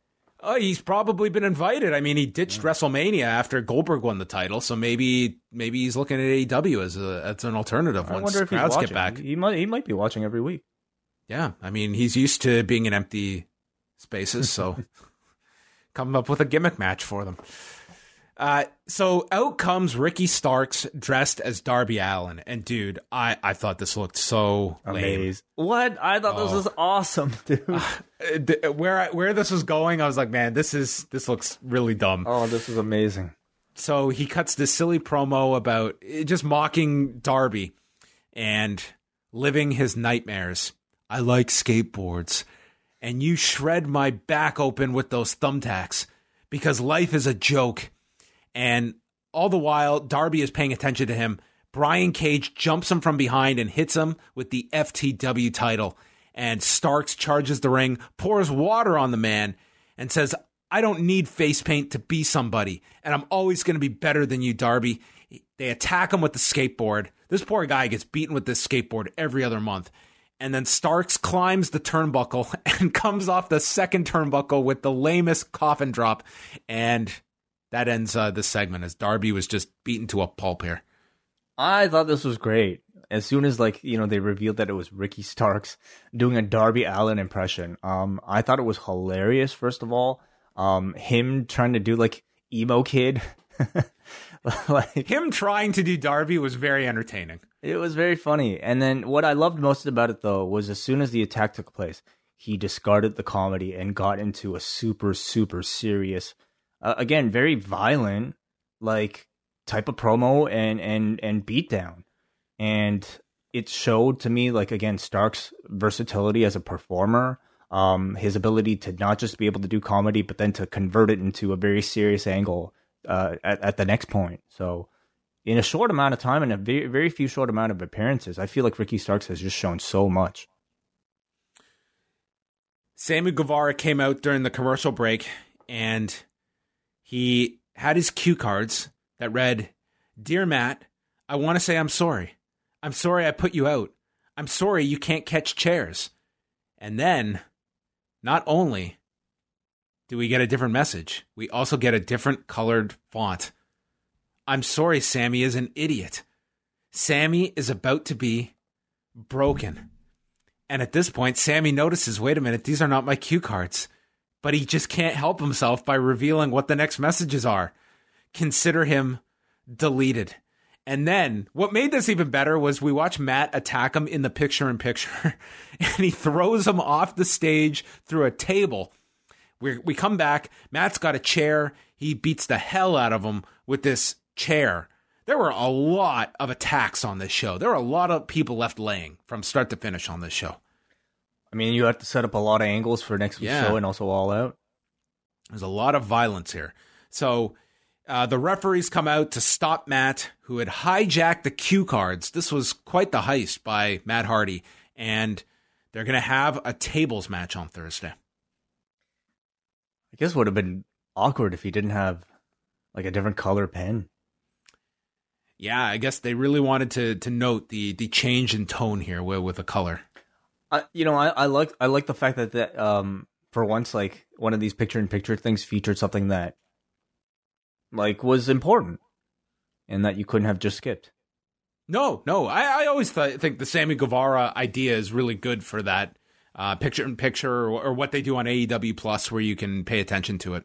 Speaker 2: Oh, he's probably been invited. I mean, he ditched WrestleMania after Goldberg won the title, so maybe maybe he's looking at AEW as a as an alternative
Speaker 3: I
Speaker 2: once
Speaker 3: wonder if he's
Speaker 2: crowds
Speaker 3: watching.
Speaker 2: get back.
Speaker 3: He might. He might be watching every week.
Speaker 2: Yeah, I mean, he's used to being in empty spaces, so come up with a gimmick match for them. Uh, so out comes Ricky Starks dressed as Darby Allin, and dude, I I thought this looked so lame.
Speaker 3: What? I thought this
Speaker 2: Oh.
Speaker 3: was awesome, dude.
Speaker 2: Uh, th- Where I, where this was going, I was like, man, this is this looks really dumb.
Speaker 3: oh, this was amazing.
Speaker 2: so he cuts this silly promo about eh, just mocking Darby and living his nightmares. I like skateboards, and you shred my back open with those thumbtacks because life is a joke. And all the while, Darby is paying attention to him. Brian Cage jumps him from behind and hits him with the FTW title. And Starks charges the ring, pours water on the man, and says, I don't need face paint to be somebody, and I'm always going to be better than you, Darby. They attack him with the skateboard. This poor guy gets beaten with this skateboard every other month. And then Starks climbs the turnbuckle and comes off the second turnbuckle with the lamest coffin drop. And that ends uh, the segment as Darby was just beaten to a pulp here.
Speaker 3: I thought this was great. As soon as like you know they revealed that it was Ricky Starks doing a Darby Allin impression, um, I thought it was hilarious. First of all, um, him trying to do like emo kid, like
Speaker 2: Him trying to do Darby was very entertaining.
Speaker 3: it was very funny. And then what I loved most about it though was as soon as the attack took place, he discarded the comedy and got into a super super serious, uh, again very violent, like type of promo and and and beatdown, and it showed to me like again Stark's versatility as a performer. Um, his ability to not just be able to do comedy, but then to convert it into a very serious angle uh, at, at the next point. So, in a short amount of time and a very, very few short amount of appearances, I feel like Ricky Starks has just shown so much.
Speaker 2: Sammy Guevara came out during the commercial break and he had his cue cards that read, Dear Matt, I want to say I'm sorry. I'm sorry I put you out. I'm sorry you can't catch chairs. And then, not only do we get a different message, we also get a different colored font. I'm sorry, Sammy is an idiot. Sammy is about to be broken. And at this point, Sammy notices wait a minute, these are not my cue cards. But he just can't help himself by revealing what the next messages are. Consider him deleted. And then what made this even better was we watch Matt attack him in the picture in picture, and he throws him off the stage through a table. We we come back. Matt's got a chair. He beats the hell out of him with this chair. There were a lot of attacks on this show. There were a lot of people left laying from start to finish on this show.
Speaker 3: I mean, you have to set up a lot of angles for next week's
Speaker 2: Yeah.
Speaker 3: show and also all out.
Speaker 2: There's a lot of violence here. So uh, the referees come out to stop Matt, who had hijacked the cue cards. This was quite the heist by Matt Hardy, and they're going to have a tables match on Thursday.
Speaker 3: I guess it would have been awkward if he didn't have like a different color pen.
Speaker 2: Yeah, I guess they really wanted to to note the the change in tone here with, with the color.
Speaker 3: You know, I, I like I like the fact that that um for once like one of these picture in picture things featured something that like was important and that you couldn't have just skipped.
Speaker 2: No, no, I, I always th- think the Sammy Guevara idea is really good for that uh, picture in picture or, or what they do on AEW Plus, where you can pay attention to it.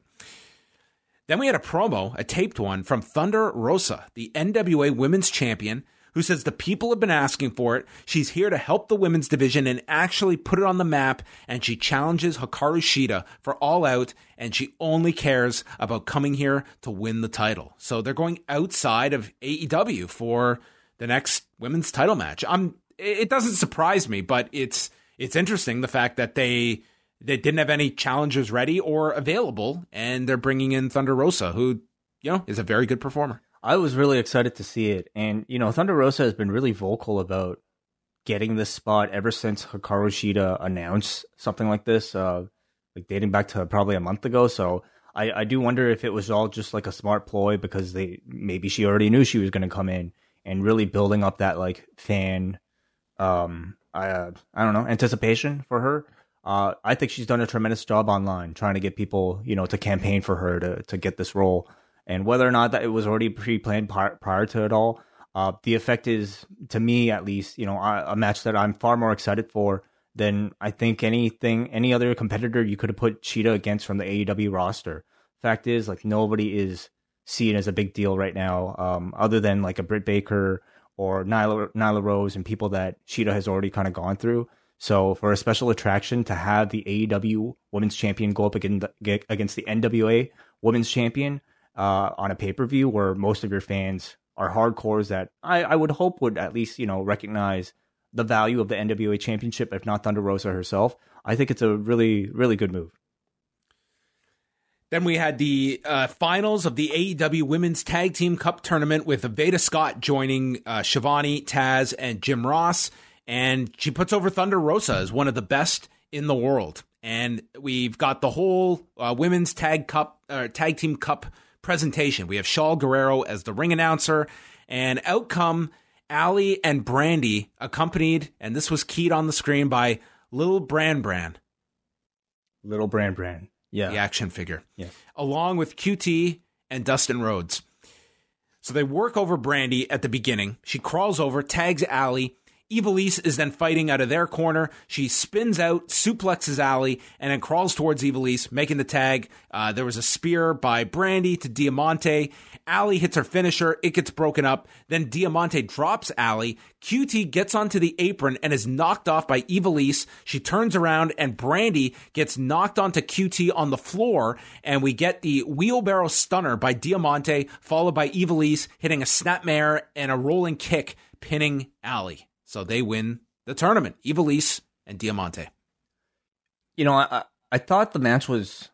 Speaker 2: Then we had a promo, a taped one from Thunder Rosa, the NWA Women's Champion, who says the people have been asking for it. She's here to help the women's division and actually put it on the map. And she challenges Hikaru Shida for All Out, and she only cares about coming here to win the title. So they're going outside of AEW for the next women's title match. I'm. It doesn't surprise me, but it's it's interesting the fact that they they didn't have any challengers ready or available, and they're bringing in Thunder Rosa, who you know is a very good performer.
Speaker 3: I was really excited to see it, and you know, Thunder Rosa has been really vocal about getting this spot ever since Hikaru Shida announced something like this, uh, like dating back to probably a month ago. So I, I do wonder if it was all just like a smart ploy because they maybe she already knew she was going to come in and really building up that like fan, um, I uh, I don't know anticipation for her. Uh, I think she's done a tremendous job online trying to get people, you know, to campaign for her to to get this role. And whether or not that it was already pre-planned prior, prior to it all, uh, the effect is, to me at least, you know, a, a match that I'm far more excited for than I think anything, any other competitor you could have put Shida against from the AEW roster. Fact is, like nobody is seen as a big deal right now, um, other than like a Britt Baker or Nyla, Nyla Rose and people that Shida has already kind of gone through. So for a special attraction to have the AEW Women's Champion go up against the, against the NWA Women's Champion uh, on a pay per view where most of your fans are hardcores that I, I would hope would at least you know recognize the value of the NWA Championship, if not Thunder Rosa herself. I think it's a really really good move.
Speaker 2: Then we had the uh, finals of the AEW Women's Tag Team Cup tournament with Veda Scott joining uh, Schiavone, Taz, and Jim Ross and she puts over Thunder Rosa as one of the best in the world. And we've got the whole uh, women's tag cup, uh, tag team cup presentation. We have Shaul Guerrero as the ring announcer, and out come Allie and Brandi, accompanied, and this was keyed on the screen by Little Bran Bran.
Speaker 3: Little Bran Bran, yeah,
Speaker 2: the action figure,
Speaker 3: yeah,
Speaker 2: along with QT and Dustin Rhodes. So they work over Brandi at the beginning. She crawls over, tags Allie, Ivelisse is then fighting out of their corner. She spins out, suplexes Allie, and then crawls towards Ivelisse, making the tag. Uh, there was a spear by Brandi to Diamante. Allie hits her finisher. It gets broken up. Then Diamante drops Allie. QT gets onto the apron and is knocked off by Ivelisse. She turns around and Brandi gets knocked onto QT on the floor. And we get the wheelbarrow stunner by Diamante, followed by Ivelisse hitting a snapmare and a rolling kick, pinning Allie. So they win the tournament. Ivelisse and Diamante.
Speaker 3: You know, I I thought the match was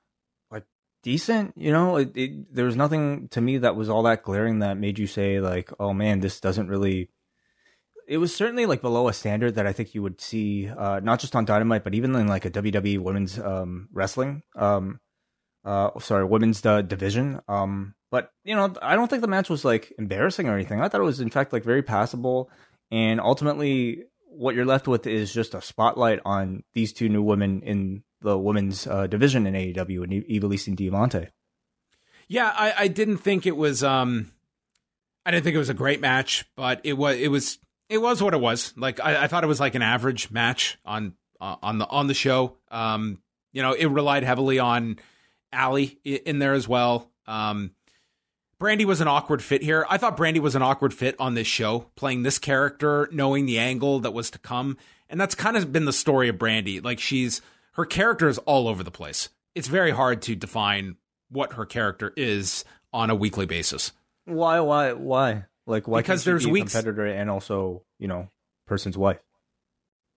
Speaker 3: like decent. You know, it, it, there was nothing to me that was all that glaring that made you say like, "Oh man, this doesn't really." It was certainly like below a standard that I think you would see, uh, not just on Dynamite, but even in like a WWE Women's um, Wrestling, um, uh, sorry, Women's uh, division. Um, but you know, I don't think the match was like embarrassing or anything. I thought it was in fact like very passable. And ultimately, what you're left with is just a spotlight on these two new women in the women's uh, division in AEW, and Ivelisse and Diamante.
Speaker 2: Yeah, I, I didn't think it was. Um, I didn't think it was a great match, but it was. It was. It was what it was. Like I, I thought it was like an average match on uh, on the on the show. Um, you know, it relied heavily on Allie in there as well. Um, Brandi was an awkward fit here. I thought Brandi was an awkward fit on this show, playing this character, knowing the angle that was to come. And that's kind of been the story of Brandi. Like she's her character is all over the place. It's very hard to define what her character is on a weekly basis.
Speaker 3: Why? Why? Why? Like why?
Speaker 2: Because there's
Speaker 3: be
Speaker 2: weeks
Speaker 3: competitor and also you know person's wife.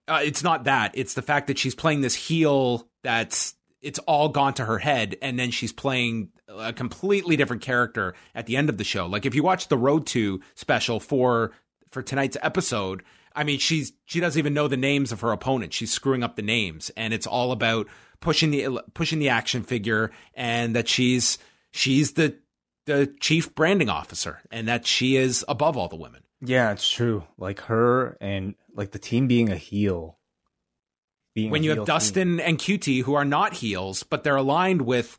Speaker 2: Uh, it's not that. It's the fact that she's playing this heel that's it's all gone to her head and then she's playing a completely different character at the end of the show. Like if you watch the road to special for for tonight's episode i mean she's she doesn't even know the names of her opponents. She's screwing up the names. And it's all about pushing the pushing the action figure and that she's she's the the chief branding officer and that she is above all the women.
Speaker 3: Yeah it's true. Like her and like the team being a heel.
Speaker 2: When you have Dustin team. and QT who are not heels, but they're aligned with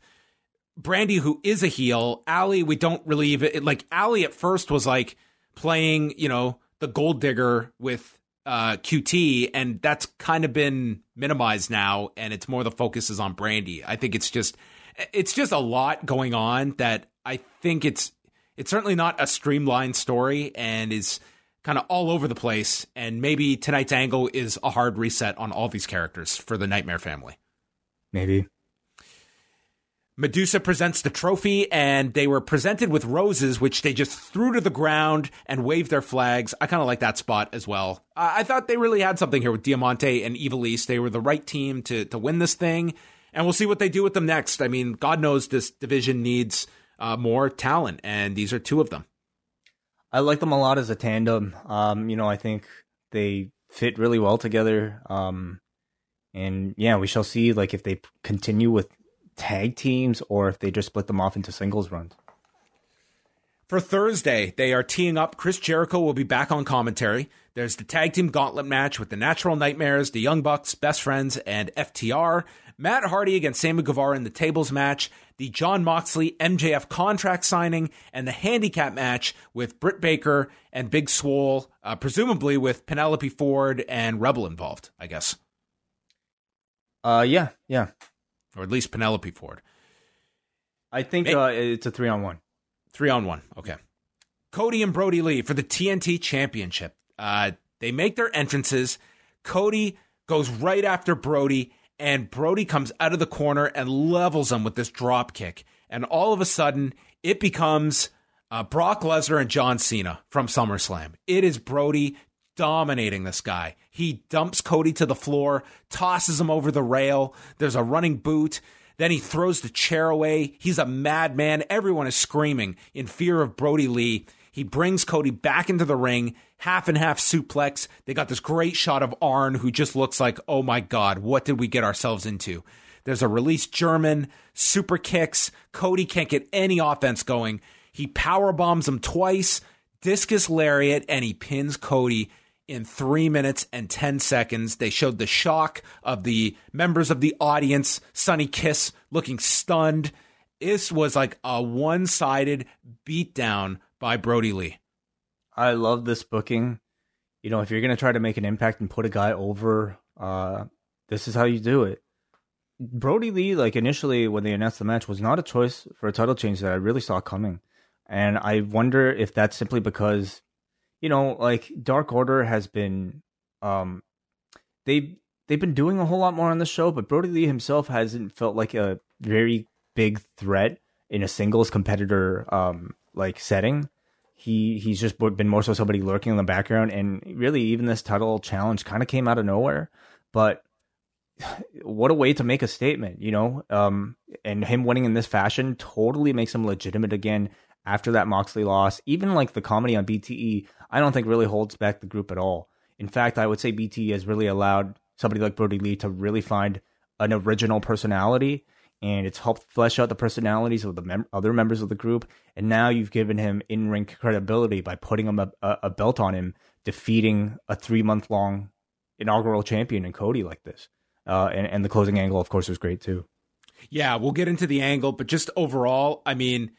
Speaker 2: Brandi, who is a heel. Allie, we don't really even like Allie at first was like playing, you know, the gold digger with uh, QT, and that's kind of been minimized now, and it's more the focus is on Brandi. I think it's just it's just a lot going on that I think it's it's certainly not a streamlined story and is kind of all over the place. And maybe tonight's angle is a hard reset on all these characters for the Nightmare family.
Speaker 3: Maybe.
Speaker 2: Medusa presents the trophy, and they were presented with roses, which they just threw to the ground and waved their flags. I kind of like that spot as well. I thought they really had something here with Diamante and Ivelisse. They were the right team to to win this thing, and we'll see what they do with them next. I mean, God knows this division needs uh, more talent, and these are two of them.
Speaker 3: I like them a lot as a tandem. Um, you know, I think they fit really well together. Um, and yeah, we shall see like if they continue with tag teams or if they just split them off into singles runs.
Speaker 2: For Thursday, they are teeing up. Chris Jericho will be back on commentary. There's the tag team gauntlet match with the Natural Nightmares, the Young Bucks, Best Friends, and FTR. Matt Hardy against Sammy Guevara in the tables match, the Jon Moxley MJF contract signing, and the handicap match with Britt Baker and Big Swole, uh, presumably with Penelope Ford and Rebel involved, I guess.
Speaker 3: Uh, yeah, yeah.
Speaker 2: Or at least Penelope Ford.
Speaker 3: I think uh, it's a three on one.
Speaker 2: Three on one. Okay. Cody and Brodie Lee for the TNT Championship. Uh, they make their entrances. Cody goes right after Brodie, and Brodie comes out of the corner and levels him with this drop kick. And all of a sudden, it becomes uh, Brock Lesnar and John Cena from SummerSlam. It is Brodie dominating this guy. He dumps Cody to the floor, tosses him over the rail. There's a running boot. Then he throws the chair away. He's a madman. Everyone is screaming in fear of Brodie Lee. He brings Cody back into the ring, half and half suplex. They got this great shot of Arn, who just looks like, oh my God, what did we get ourselves into? There's a release German, super kicks. Cody can't get any offense going. He power bombs him twice, discus lariat, and he pins Cody in three minutes and 10 seconds. They showed the shock of the members of the audience, Sonny Kiss looking stunned. This was like a one sided beatdown by Brodie Lee.
Speaker 3: I love this booking. You know, if you're going to try to make an impact and put a guy over, uh, this is how you do it. Brodie Lee, like initially when they announced the match, was not a choice for a title change that I really saw coming. And I wonder if that's simply because you know, like Dark Order has been um they they've been doing a whole lot more on the show, but Brodie Lee himself hasn't felt like a very big threat in a singles competitor um like setting. He he's just been more so somebody lurking in the background and really even this title challenge kind of came out of nowhere, but what a way to make a statement, you know? Um and him winning in this fashion totally makes him legitimate again after that Moxley loss. Even like the comedy on BTE, I don't think really holds back the group at all. In fact, I would say BTE has really allowed somebody like Brodie Lee to really find an original personality, and it's helped flesh out the personalities of the mem- other members of the group. And now you've given him in ring credibility by putting him a, a, a belt on him, defeating a three month long inaugural champion in Cody like this. Uh, and, and the closing angle, of course, was great too.
Speaker 2: Yeah, we'll get into the angle, but just overall, I mean,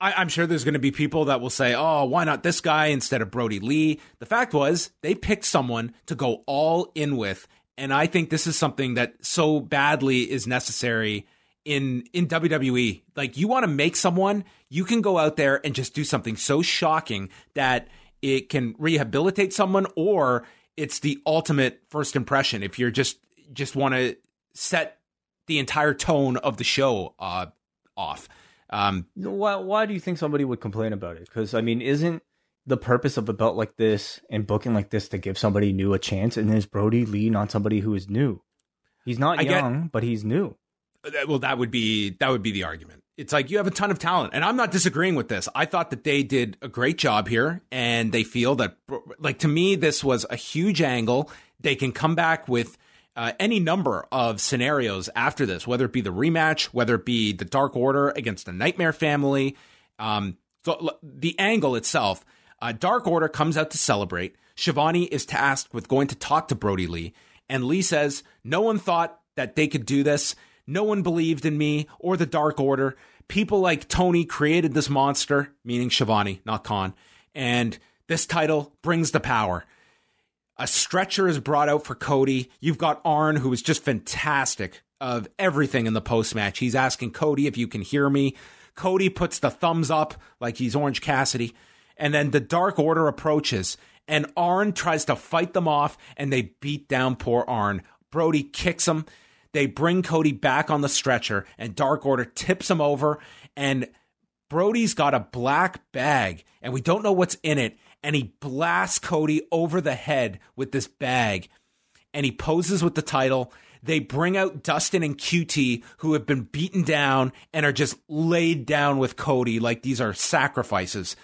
Speaker 2: I, am sure there's going to be people that will say, oh, why not this guy instead of Brodie Lee? The fact was, they picked someone to go all in with. And I think this is something that so badly is necessary in in WWE. Like you want to make someone, you can go out there and just do something so shocking that it can rehabilitate someone or it's the ultimate first impression if you're just just want to set the entire tone of the show uh, off.
Speaker 3: Um, why why do you think somebody would complain about it? Because I mean, isn't the purpose of a belt like this and booking like this to give somebody new a chance? And is Brodie Lee not somebody who is new? He's not I young, get, but he's new.
Speaker 2: Uh, well, that would be that would be the argument. It's like you have a ton of talent, and I'm not disagreeing with this. I thought that they did a great job here, and they feel that, like to me, this was a huge angle. They can come back with uh, any number of scenarios after this, whether it be the rematch, whether it be the Dark Order against the Nightmare Family. Um, so the angle itself, uh, Dark Order comes out to celebrate. Schiavone is tasked with going to talk to Brodie Lee, and Lee says, "No one thought that they could do this. No one believed in me or the Dark Order. People like Tony created this monster, meaning Schiavone, not Khan, and this title brings the power." A stretcher is brought out for Cody. You've got Arn, who is just fantastic of everything in the post match. He's asking Cody if you can hear me. Cody puts the thumbs up like he's Orange Cassidy. And then the Dark Order approaches, and Arn tries to fight them off, and they beat down poor Arn. Brodie kicks him. They bring Cody back on the stretcher, and Dark Order tips him over. And Brodie's got a black bag, and we don't know what's in it and he blasts Cody over the head with this bag and he poses with the title. They bring out Dustin and QT, who have been beaten down and are just laid down with Cody like these are sacrifices.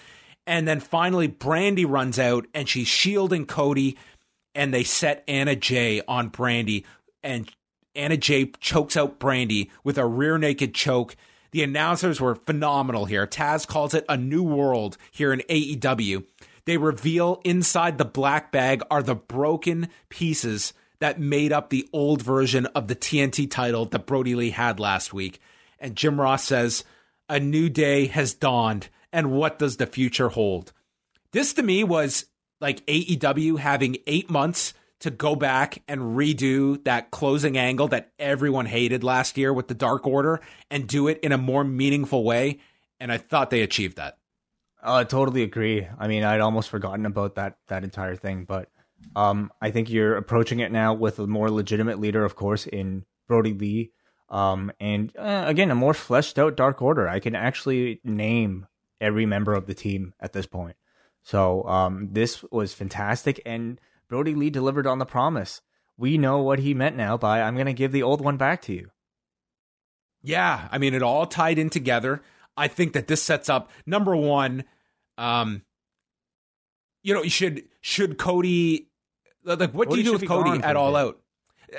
Speaker 2: And then finally, Brandi runs out and she's shielding Cody. and they set Anna Jay on Brandi, and Anna Jay chokes out Brandi with a rear naked choke. The announcers were phenomenal here. Taz calls it a new world here in AEW. They reveal inside the black bag are the broken pieces that made up the old version of the TNT title that Brodie Lee had last week. And Jim Ross says, A new day has dawned, and what does the future hold? This to me was like AEW having eight months to go back and redo that closing angle that everyone hated last year with the Dark Order and do it in a more meaningful way. And I thought they achieved that.
Speaker 3: Oh, I totally agree. I mean, I'd almost forgotten about that that entire thing, but um, I think you're approaching it now with a more legitimate leader, of course, in Brodie Lee, um, and uh, again, a more fleshed out Dark Order. I can actually name every member of the team at this point. So um, this was fantastic, and Brodie Lee delivered on the promise. We know what he meant now by I'm going to give the old one back to you.
Speaker 2: Yeah, I mean, it all tied in together. I think that this sets up number one. Um, you know, you should should Cody like what
Speaker 3: Cody
Speaker 2: do you do with Cody at all out?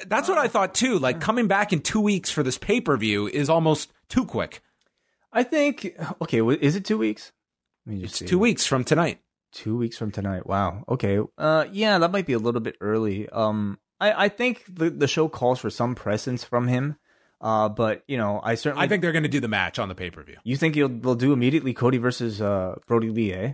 Speaker 2: That's what I thought too. Like coming back in two weeks for this pay per view is almost too quick.
Speaker 3: I think okay, is it two weeks? Let me just
Speaker 2: It's
Speaker 3: see.
Speaker 2: two weeks from tonight.
Speaker 3: Two weeks from tonight. Wow. Okay. Uh, yeah, that might be a little bit early. Um, I I think the the show calls for some presence from him. Uh, but you know, I certainly
Speaker 2: I think they're going to do the match on the pay per view.
Speaker 3: you think you'll they'll do immediately Cody versus uh Brodie Lee. Eh?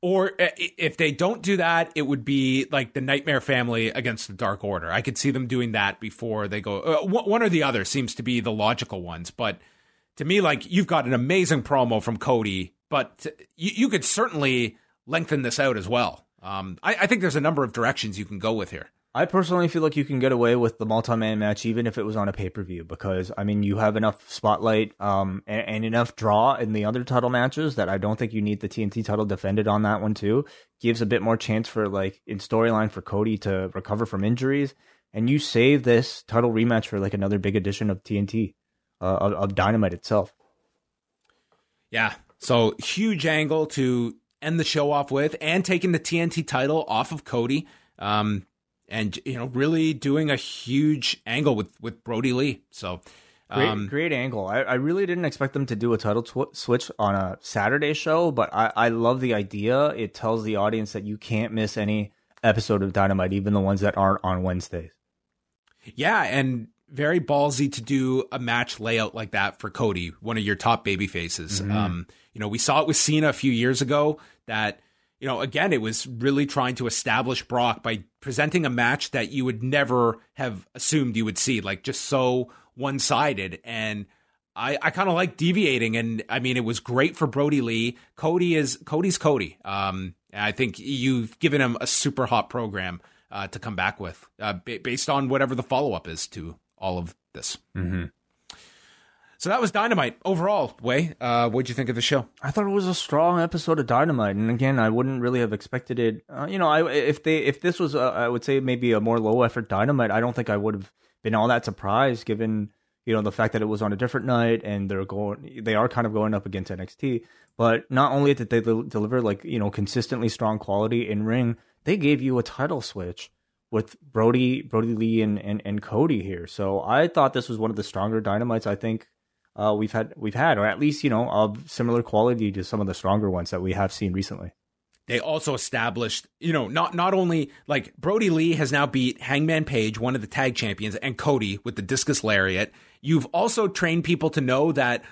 Speaker 2: Or uh, if they don't do that, it would be like the Nightmare Family against the Dark Order. I could see them doing that before they go. Uh, one one or the other seems to be the logical ones. But to me, like you've got an amazing promo from Cody, but you, you could certainly lengthen this out as well. Um, I, I think there's a number of directions you can go with here.
Speaker 3: I personally feel like you can get away with the multi-man match even if it was on a pay-per-view because I mean you have enough spotlight um and, and enough draw in the other title matches that I don't think you need the TNT title defended on that one too. Gives a bit more chance for like in storyline for Cody to recover from injuries and you save this title rematch for like another big edition of TNT uh, of, of Dynamite itself.
Speaker 2: Yeah. So huge angle to end the show off with and taking the TNT title off of Cody. Um, and you know, really doing a huge angle with with Brodie Lee. So
Speaker 3: Great,
Speaker 2: um,
Speaker 3: great angle. I, I really didn't expect them to do a title tw- switch on a Saturday show, but I, I love the idea. It tells the audience that you can't miss any episode of Dynamite, even the ones that aren't on Wednesdays.
Speaker 2: yeah, and very ballsy to do a match layout like that for Cody, one of your top baby faces. Um, you know, we saw it with Cena a few years ago that, you know, again, it was really trying to establish Brock by presenting a match that you would never have assumed you would see, like just so one sided. And I, I kind of like deviating. And I mean, it was great for Brodie Lee. Cody is Cody's Cody. Um, I think you've given him a super hot program uh, to come back with uh, ba- based on whatever the follow up is to all of this.
Speaker 3: Mm-hmm.
Speaker 2: So that was Dynamite overall. Wai, uh, what'd you think of the show?
Speaker 3: I thought it was a strong episode of Dynamite, and again, I wouldn't really have expected it. Uh, you know, I if they if this was, uh, I would say maybe a more low effort Dynamite. I don't think I would have been all that surprised, given you know the fact that it was on a different night and they're going, they are kind of going up against NXT. But not only did they del- deliver like you know consistently strong quality in ring, they gave you a title switch with Brodie Brodie Lee and, and and Cody here. So I thought this was one of the stronger Dynamites. I think uh, we've had we've had, or at least you know of similar quality to some of the stronger ones that we have seen recently.
Speaker 2: They also established, you know, not not only like Brodie Lee has now beat Hangman Page, one of the tag champions, and Cody with the discus lariat. You've also trained people to know that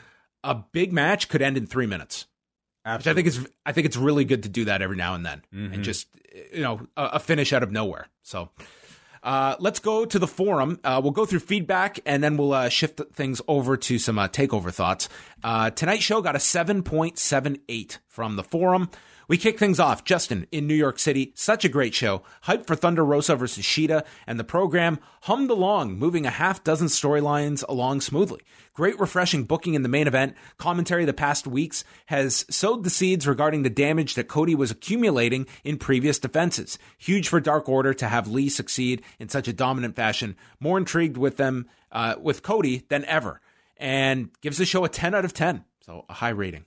Speaker 2: a big match could end in three minutes. Which I think is I think it's really good to do that every now and then, and just you know a, a finish out of nowhere. So uh, let's go to the forum. Uh, we'll go through feedback and then we'll uh, shift things over to some uh, takeover thoughts. Uh, tonight's show got a 7.78 from the forum. We kick things off. Justin in New York City. Such a great show. Hype for Thunder Rosa versus Shida, and the program hummed along, moving a half dozen storylines along smoothly. Great, refreshing booking in the main event. Commentary the past weeks has sowed the seeds regarding the damage that Cody was accumulating in previous defenses. Huge for Dark Order to have Lee succeed in such a dominant fashion. More intrigued with them, uh, with Cody than ever, and gives the show a 10 out of 10. So a high rating.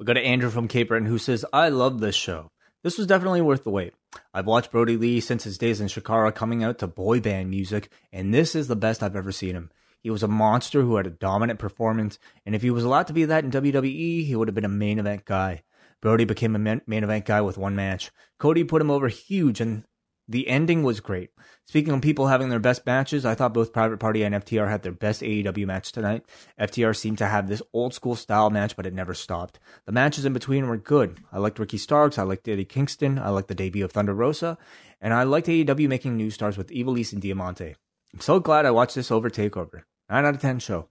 Speaker 3: We got to Andrew from Cape Breton who says, "I love this show. This was definitely worth the wait. I've watched Brodie Lee since his days in Chikara coming out to boy band music, and this is the best I've ever seen him. He was a monster who had a dominant performance, and if he was allowed to be that in WWE, he would have been a main event guy. Brodie became a main event guy with one match. Cody put him over huge, and the ending was great. Speaking of people having their best matches, I thought both Private Party and FTR had their best AEW match tonight. FTR seemed to have this old school style match, but it never stopped. The matches in between were good. I liked Ricky Starks, I liked Eddie Kingston, I liked the debut of Thunder Rosa, and I liked AEW making new stars with Ivelisse and Diamante. I'm so glad I watched this over TakeOver. 9 out of 10 show.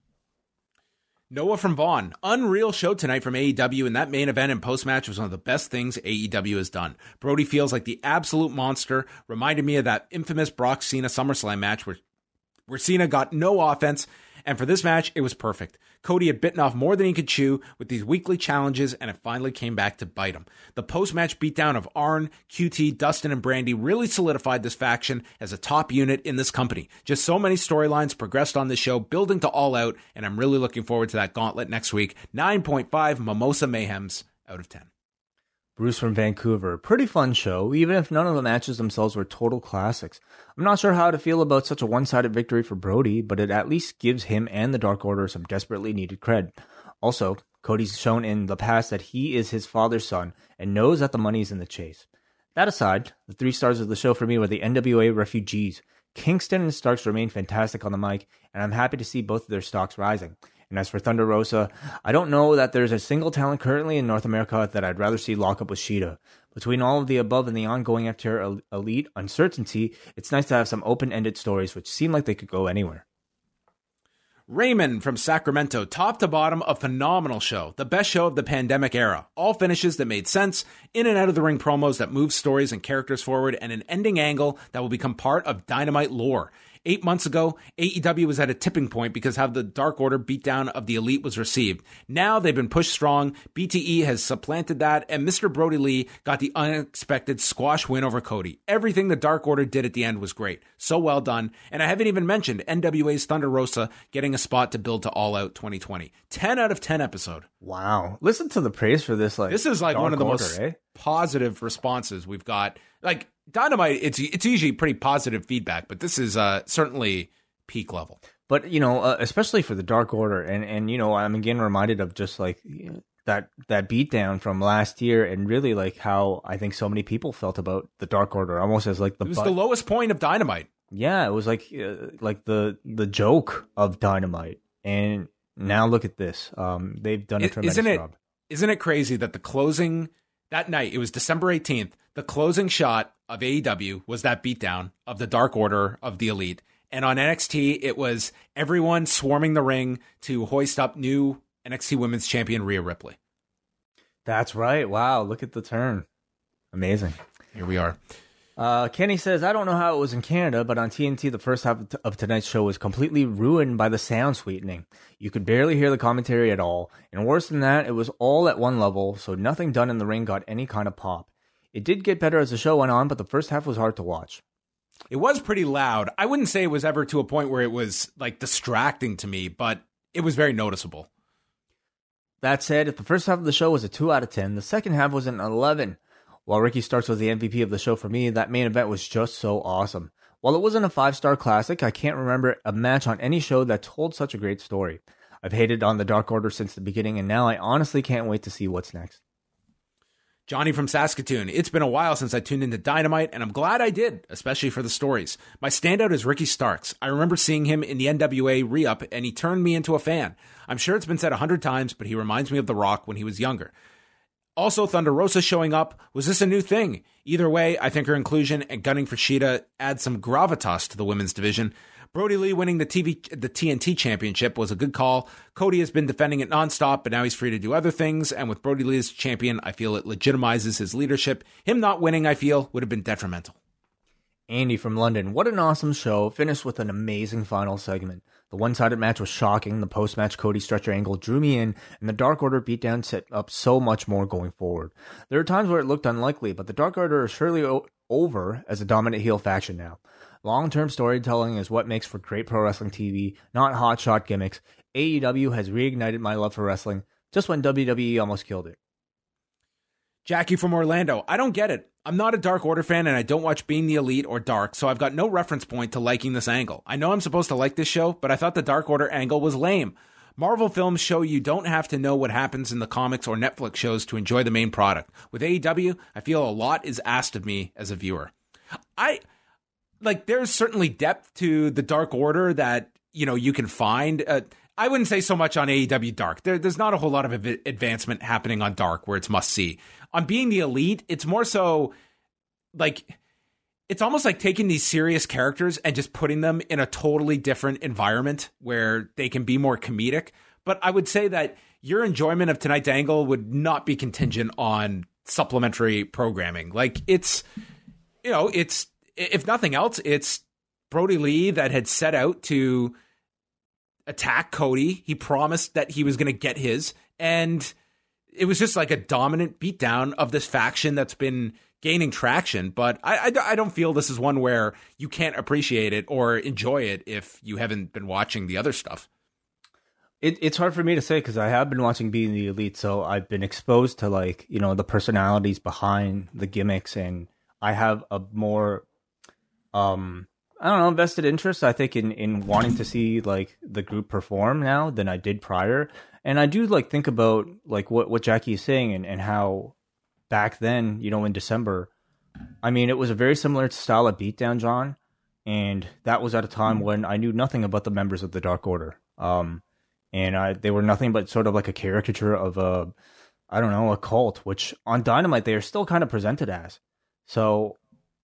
Speaker 2: Noah from Vaughn. Unreal show tonight from AEW, and that main event and post match was one of the best things AEW has done. Brodie feels like the absolute monster. Reminded me of that infamous Brock Cena SummerSlam match where, where Cena got no offense and for this match, it was perfect. Cody had bitten off more than he could chew with these weekly challenges, and it finally came back to bite him. The post match beatdown of Arn, QT, Dustin, and Brandi really solidified this faction as a top unit in this company. Just so many storylines progressed on this show, building to all out, and I'm really looking forward to that gauntlet next week. 9.5 Mimosa Mayhems out of 10.
Speaker 3: Bruce from Vancouver. Pretty fun show, even if none of the matches themselves were total classics. I'm not sure how to feel about such a one sided victory for Brodie, but it at least gives him and the Dark Order some desperately needed cred. Also, Cody's shown in the past that he is his father's son and knows that the money is in the chase. That aside, the three stars of the show for me were the NWA refugees. Kingston and Starks remain fantastic on the mic, and I'm happy to see both of their stocks rising. And as for Thunder Rosa, I don't know that there's a single talent currently in North America that I'd rather see lock up with Shida. Between all of the above and the ongoing FTR Elite uncertainty, it's nice to have some open ended stories which seem like they could go anywhere.
Speaker 2: Raymond from Sacramento, top to bottom, a phenomenal show. The best show of the pandemic era. All finishes that made sense, in and out of the ring promos that move stories and characters forward, and an ending angle that will become part of Dynamite lore. Eight months ago, AEW was at a tipping point because how the Dark Order beatdown of the Elite was received. Now they've been pushed strong. BTE has supplanted that, and Mr. Brodie Lee got the unexpected squash win over Cody. Everything the Dark Order did at the end was great. So well done. And I haven't even mentioned NWA's Thunder Rosa getting a spot to build to All Out 2020. 10 out of 10 episode.
Speaker 3: Wow. Listen to the praise for this. Like
Speaker 2: This is like one of the
Speaker 3: Order,
Speaker 2: most
Speaker 3: eh?
Speaker 2: positive responses we've got. Like Dynamite, it's it's usually pretty positive feedback, but this is uh, certainly peak level.
Speaker 3: But you know, uh, especially for the Dark Order, and and you know, I'm again reminded of just like you know, that that beatdown from last year, and really like how I think so many people felt about the Dark Order, almost as like the
Speaker 2: It was
Speaker 3: butt-
Speaker 2: the lowest point of Dynamite.
Speaker 3: yeah, it was like uh, like the the joke of Dynamite, and now look at this. Um, they've done a
Speaker 2: I-
Speaker 3: tremendous
Speaker 2: isn't it-
Speaker 3: job.
Speaker 2: Isn't it crazy that the closing that night, it was December 18th, the closing shot of AEW was that beatdown of the Dark Order of the Elite. And on NXT, it was everyone swarming the ring to hoist up new NXT Women's Champion Rhea Ripley.
Speaker 3: That's right. Wow, look at the turn. Amazing.
Speaker 2: Here we are.
Speaker 3: Uh, Kenny says, I don't know how it was in Canada, but on TNT, the first half of, tonight's show was completely ruined by the sound sweetening. You could barely hear the commentary at all. And worse than that, it was all at one level, so nothing done in the ring got any kind of pop. It did get better as the show went on, but the first half was hard to watch.
Speaker 2: It was pretty loud. I wouldn't say it was ever to a point where it was like distracting to me, but it was very noticeable.
Speaker 3: That said, if the first half of the show was a 2 out of 10, the second half was an 11. While Ricky Starks was the MVP of the show for me, that main event was just so awesome. While it wasn't a five star classic, I can't remember a match on any show that told such a great story. I've hated on the Dark Order since the beginning, and now I honestly can't wait to see what's next.
Speaker 2: Johnny from Saskatoon. It's been a while since I tuned into Dynamite, and I'm glad I did, especially for the stories. My standout is Ricky Starks. I remember seeing him in the NWA re up, and he turned me into a fan. I'm sure it's been said a hundred times, but he reminds me of The Rock when he was younger. Also, Thunder Rosa showing up. Was this a new thing? Either way, I think her inclusion and gunning for Shida adds some gravitas to the women's division. Brodie Lee winning the TV, the TNT championship was a good call. Cody has been defending it nonstop, but now he's free to do other things. And with Brodie Lee as champion, I feel it legitimizes his leadership. Him not winning, I feel, would have been detrimental.
Speaker 3: Andy from London, what an awesome show. Finished with an amazing final segment. The one sided match was shocking. The post match Cody stretcher angle drew me in, and the Dark Order beatdown set up so much more going forward. There are times where it looked unlikely, but the Dark Order is surely o- over as a dominant heel faction now. Long term storytelling is what makes for great pro wrestling TV, not hotshot gimmicks. AEW has reignited my love for wrestling just when WWE almost killed it.
Speaker 2: Jackie from Orlando. I don't get it. I'm not a Dark Order fan and I don't watch Being the Elite or Dark, so I've got no reference point to liking this angle. I know I'm supposed to like this show, but I thought the Dark Order angle was lame. Marvel films show you don't have to know what happens in the comics or Netflix shows to enjoy the main product. With AEW, I feel a lot is asked of me as a viewer. I like there's certainly depth to the Dark Order that you know you can find. Uh, I wouldn't say so much on AEW Dark. There, there's not a whole lot of advancement happening on Dark where it's must see. On being the elite, it's more so like it's almost like taking these serious characters and just putting them in a totally different environment where they can be more comedic. But I would say that your enjoyment of tonight's angle would not be contingent on supplementary programming. Like it's, you know, it's if nothing else, it's Brodie Lee that had set out to attack Cody. He promised that he was going to get his, and it was just like a dominant beatdown of this faction that's been gaining traction. But I, I, I, don't feel this is one where you can't appreciate it or enjoy it if you haven't been watching the other stuff.
Speaker 3: It, it's hard for me to say because I have been watching Being the Elite, so I've been exposed to like you know the personalities behind the gimmicks, and I have a more um I don't know, vested interest, I think, in, in wanting to see like the group perform now than I did prior. And I do like think about like what, what Jackie is saying and, and how back then, you know, in December, I mean, it was a very similar style of beatdown, John. And that was at a time when I knew nothing about the members of the Dark Order. Um, and I, they were nothing but sort of like a caricature of a, I don't know, a cult, which on Dynamite they are still kind of presented as. So,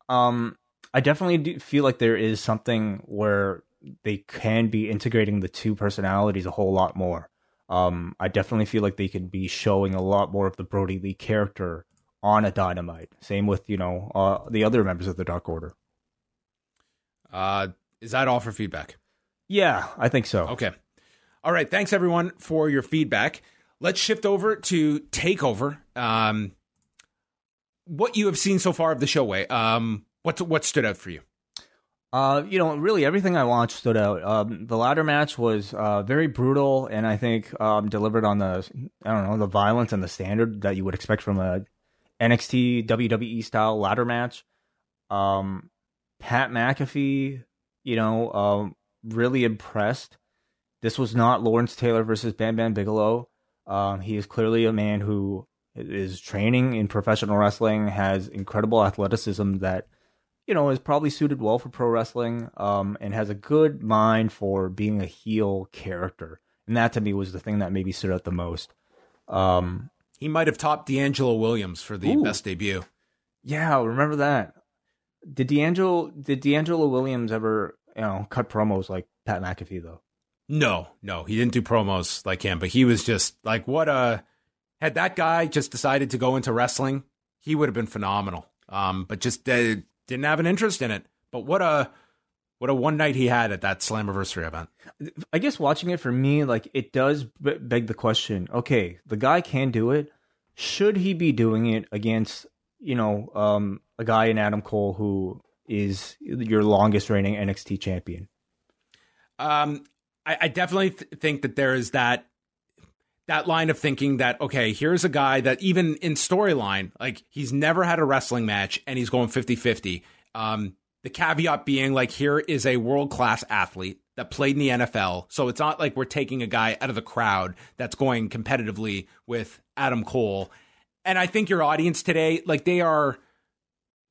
Speaker 3: um, I definitely do feel like there is something where they can be integrating the two personalities a whole lot more. Um, I definitely feel like they could be showing a lot more of the Brodie Lee character on a Dynamite. Same with you know uh, the other members of the Dark Order.
Speaker 2: Uh, is that all for feedback?
Speaker 3: Yeah, I think so.
Speaker 2: Okay. All right. Thanks everyone for your feedback. Let's shift over to Takeover. Um, what you have seen so far of the show, Wai. Um, What's what stood out for you?
Speaker 3: Uh, you know, really everything I watched stood out. Um, the ladder match was uh, very brutal, and I think um, delivered on the I don't know the violence and the standard that you would expect from a NXT WWE style ladder match. Um, Pat McAfee, you know, um, really impressed. This was not Lawrence Taylor versus Bam Bam Bigelow. Um, he is clearly a man who is training in professional wrestling, has incredible athleticism that you know, is probably suited well for pro wrestling, um, and has a good mind for being a heel character. And that to me was the thing that maybe stood out the most. Um,
Speaker 2: he might have topped DeAngelo Williams for the ooh, best debut.
Speaker 3: Yeah, remember that. Did DeAngelo did DeAngelo Williams ever, you know, cut promos like Pat McAfee though?
Speaker 2: No, no, he didn't do promos like him, but he was just like what a had that guy just decided to go into wrestling, he would have been phenomenal. Um, but just uh, didn't have an interest in it. But what a what a one night he had at that Slammiversary event.
Speaker 3: I guess watching it for me, like it does beg the question. Okay, the guy can do it. Should he be doing it against you know um, a guy in Adam Cole who is your longest reigning NXT champion?
Speaker 2: Um, I, I definitely th- think that there is that that line of thinking that okay here's a guy that even in storyline like he's never had a wrestling match and he's going 50-50 um, the caveat being like here is a world-class athlete that played in the NFL so it's not like we're taking a guy out of the crowd that's going competitively with Adam Cole. And I think your audience today like they are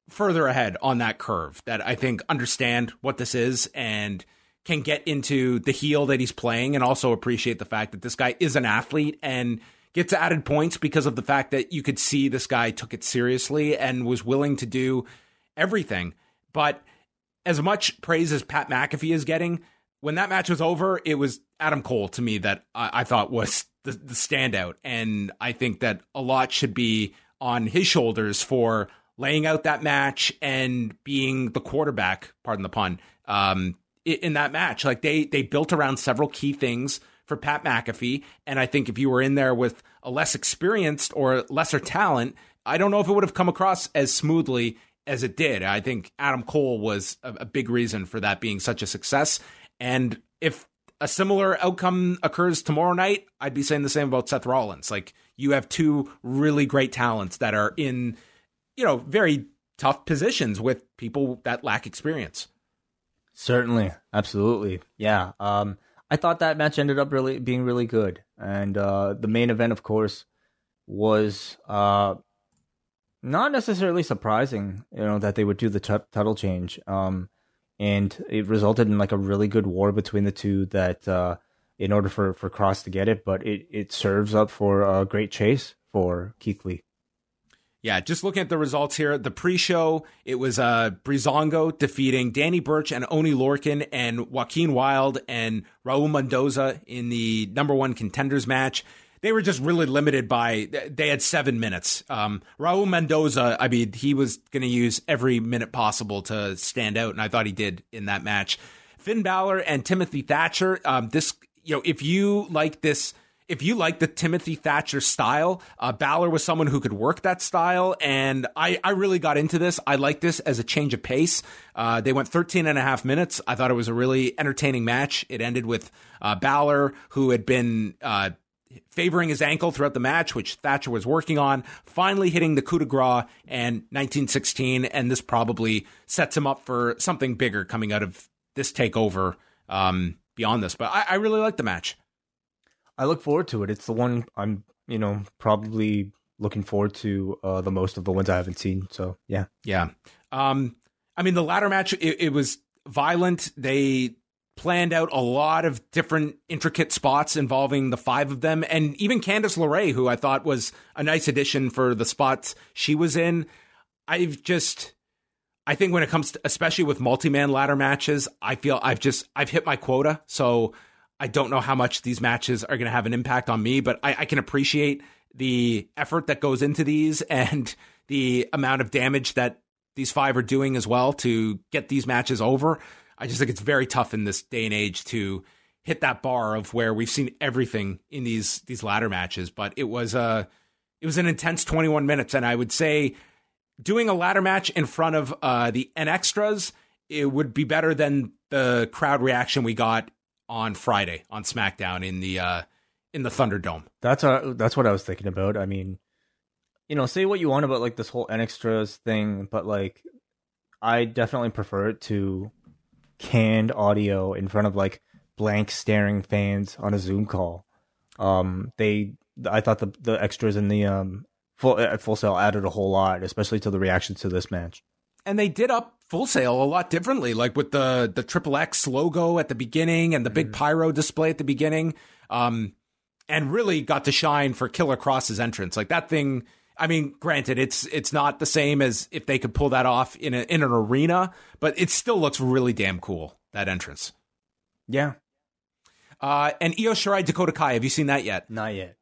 Speaker 2: further ahead on that curve that I think understand what this is and can get into the heel that he's playing and also appreciate the fact that this guy is an athlete and gets added points because of the fact that you could see this guy took it seriously and was willing to do everything. But as much praise as Pat McAfee is getting, when that match was over, it was Adam Cole to me that I, I thought was the, the standout. And I think that a lot should be on his shoulders for laying out that match and being the quarterback, pardon the pun, um, in that match. Like they they built around several key things for Pat McAfee, and I think if you were in there with a less experienced or lesser talent, I don't know if it would have come across as smoothly as it did. I think Adam Cole was a, a big reason for that being such a success. And if a similar outcome occurs tomorrow night, I'd be saying the same about Seth Rollins. Like you have two really great talents that are in, you know, very tough positions with people that lack experience.
Speaker 3: Certainly, absolutely, yeah. Um, I thought that match ended up really being really good, and uh, the main event, of course, was uh, not necessarily surprising. You know that they would do the t- title change, um, and it resulted in like a really good war between the two. That uh, in order for for Kross to get it, but it it serves up for a great chase for Keith Lee.
Speaker 2: Yeah, just looking at the results here, the pre-show, it was uh Breezango defeating Danny Burch and Oni Lorcan and Joaquin Wilde and Raul Mendoza in the number one contenders match. They were just really limited by they had seven minutes. Um, Raul Mendoza, I mean, he was going to use every minute possible to stand out, and I thought he did in that match. Finn Balor and Timothy Thatcher. Um, this, you know, if you like this if you like the Timothy Thatcher style, uh, Balor was someone who could work that style. And I, I really got into this. I like this as a change of pace. Uh, they went 13 and a half minutes. I thought it was a really entertaining match. It ended with uh, Balor, who had been uh, favoring his ankle throughout the match, which Thatcher was working on, finally hitting the coup de grace and 1916. And this probably sets him up for something bigger coming out of this takeover um, beyond this. But I, I really like the match.
Speaker 3: I look forward to it. It's the one I'm, you know, probably looking forward to uh, the most of the ones I haven't seen. So yeah,
Speaker 2: yeah. Um, I mean, the ladder match it, it was violent. They planned out a lot of different intricate spots involving the five of them, and even Candice LeRae, who I thought was a nice addition for the spots she was in. I've just. I think when it comes to, especially with multi-man ladder matches, I feel I've just I've hit my quota. So I don't know how much these matches are going to have an impact on me, but I, I, can appreciate the effort that goes into these and the amount of damage that these five are doing as well to get these matches over. I just think it's very tough in this day and age to hit that bar of where we've seen everything in these these ladder matches. But it was a it was an intense 21 minutes, and I would say doing a ladder match in front of uh, the N extras it would be better than the crowd reaction we got on Friday on SmackDown in the uh, in the Thunderdome.
Speaker 3: That's uh, that's what I was thinking about. I mean, you know, say what you want about like this whole N extras thing, but like, I definitely prefer it to canned audio in front of like blank staring fans on a Zoom call. Um, they, I thought the the extras in the um full at Full Sail added a whole lot, especially to the reactions to this match.
Speaker 2: And they did up Full Sail a lot differently, like with the the triple X logo at the beginning and the big mm-hmm. pyro display at the beginning, um, and really got to shine for Killer Kross's entrance. Like that thing. I mean, granted, it's it's not the same as if they could pull that off in a, in an arena, but it still looks really damn cool that entrance.
Speaker 3: Yeah.
Speaker 2: Uh, and Io Shirai Dakota Kai, have you seen that yet?
Speaker 3: Not yet.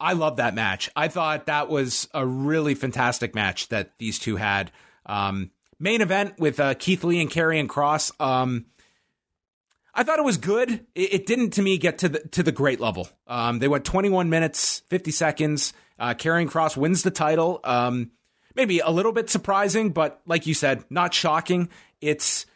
Speaker 2: I love that match. I thought that was a really fantastic match that these two had. Um, Main event with uh, Keith Lee and Karrion Kross. Um, I thought it was good. It, it, didn't to me get to the to the great level. Um, they went 21 minutes 50 seconds. Uh, Karrion Kross wins the title. Um, maybe a little bit surprising, but like you said, not shocking. It's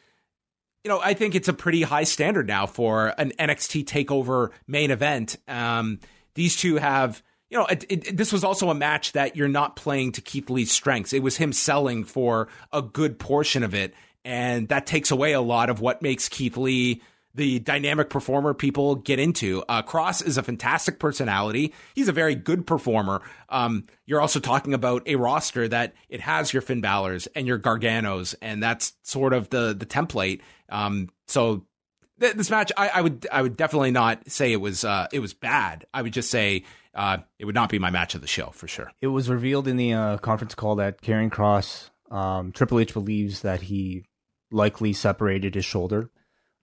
Speaker 2: you know I think it's a pretty high standard now for an NXT Takeover main event. Um, these two have you know, it, it, this was also a match that you're not playing to Keith Lee's strengths. It was him selling for a good portion of it. And that takes away a lot of what makes Keith Lee the dynamic performer people get into. Uh, Kross is a fantastic personality. He's a very good performer. Um, you're also talking about a roster that it has your Finn Balor's and your Garganos, and that's sort of the the template. Um, so th- this match, I, I, would I would definitely not say it was uh, it was bad. I would just say uh, it would not be my match of the show for sure.
Speaker 3: It was revealed in the uh, conference call that Karrion Kross, um, Triple H believes that he likely separated his shoulder.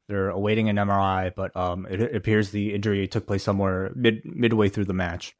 Speaker 3: They're awaiting an MRI, but um, it, it, appears the injury took place somewhere mid midway through the match.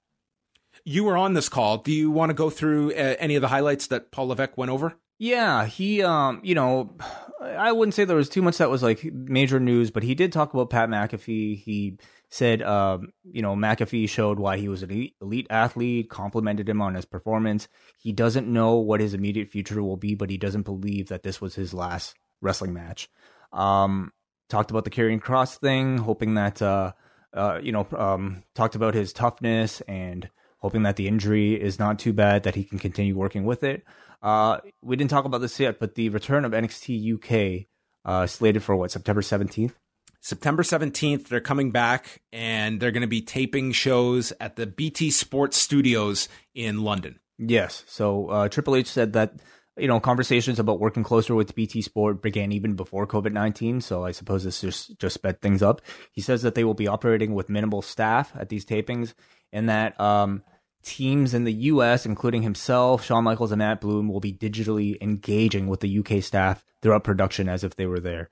Speaker 2: You were on this call. Do you want to go through uh, any of the highlights that Paul Levesque went over?
Speaker 3: Yeah, he, um, you know, I wouldn't say there was too much that was like major news, but he did talk about Pat McAfee. He said, um, you know, McAfee showed why he was an elite, athlete, complimented him on his performance. He doesn't know what his immediate future will be, but he doesn't believe that this was his last wrestling match. Um, talked about the Karrion Kross thing, hoping that, uh, uh, you know, um, talked about his toughness and hoping that the injury is not too bad, that he can continue working with it. Uh, we didn't talk about this yet, but the return of NXT UK uh, slated for what September seventeenth.
Speaker 2: September 17th, they're coming back and they're going to be taping shows at the BT Sports Studios in London.
Speaker 3: Yes. So uh, Triple H said that you know conversations about working closer with BT Sport began even before COVID nineteen. So I suppose this just just sped things up. He says that they will be operating with minimal staff at these tapings, and that um, teams in the U.S., including himself, Shawn Michaels, and Matt Bloom, will be digitally engaging with the UK staff throughout production as if they were there.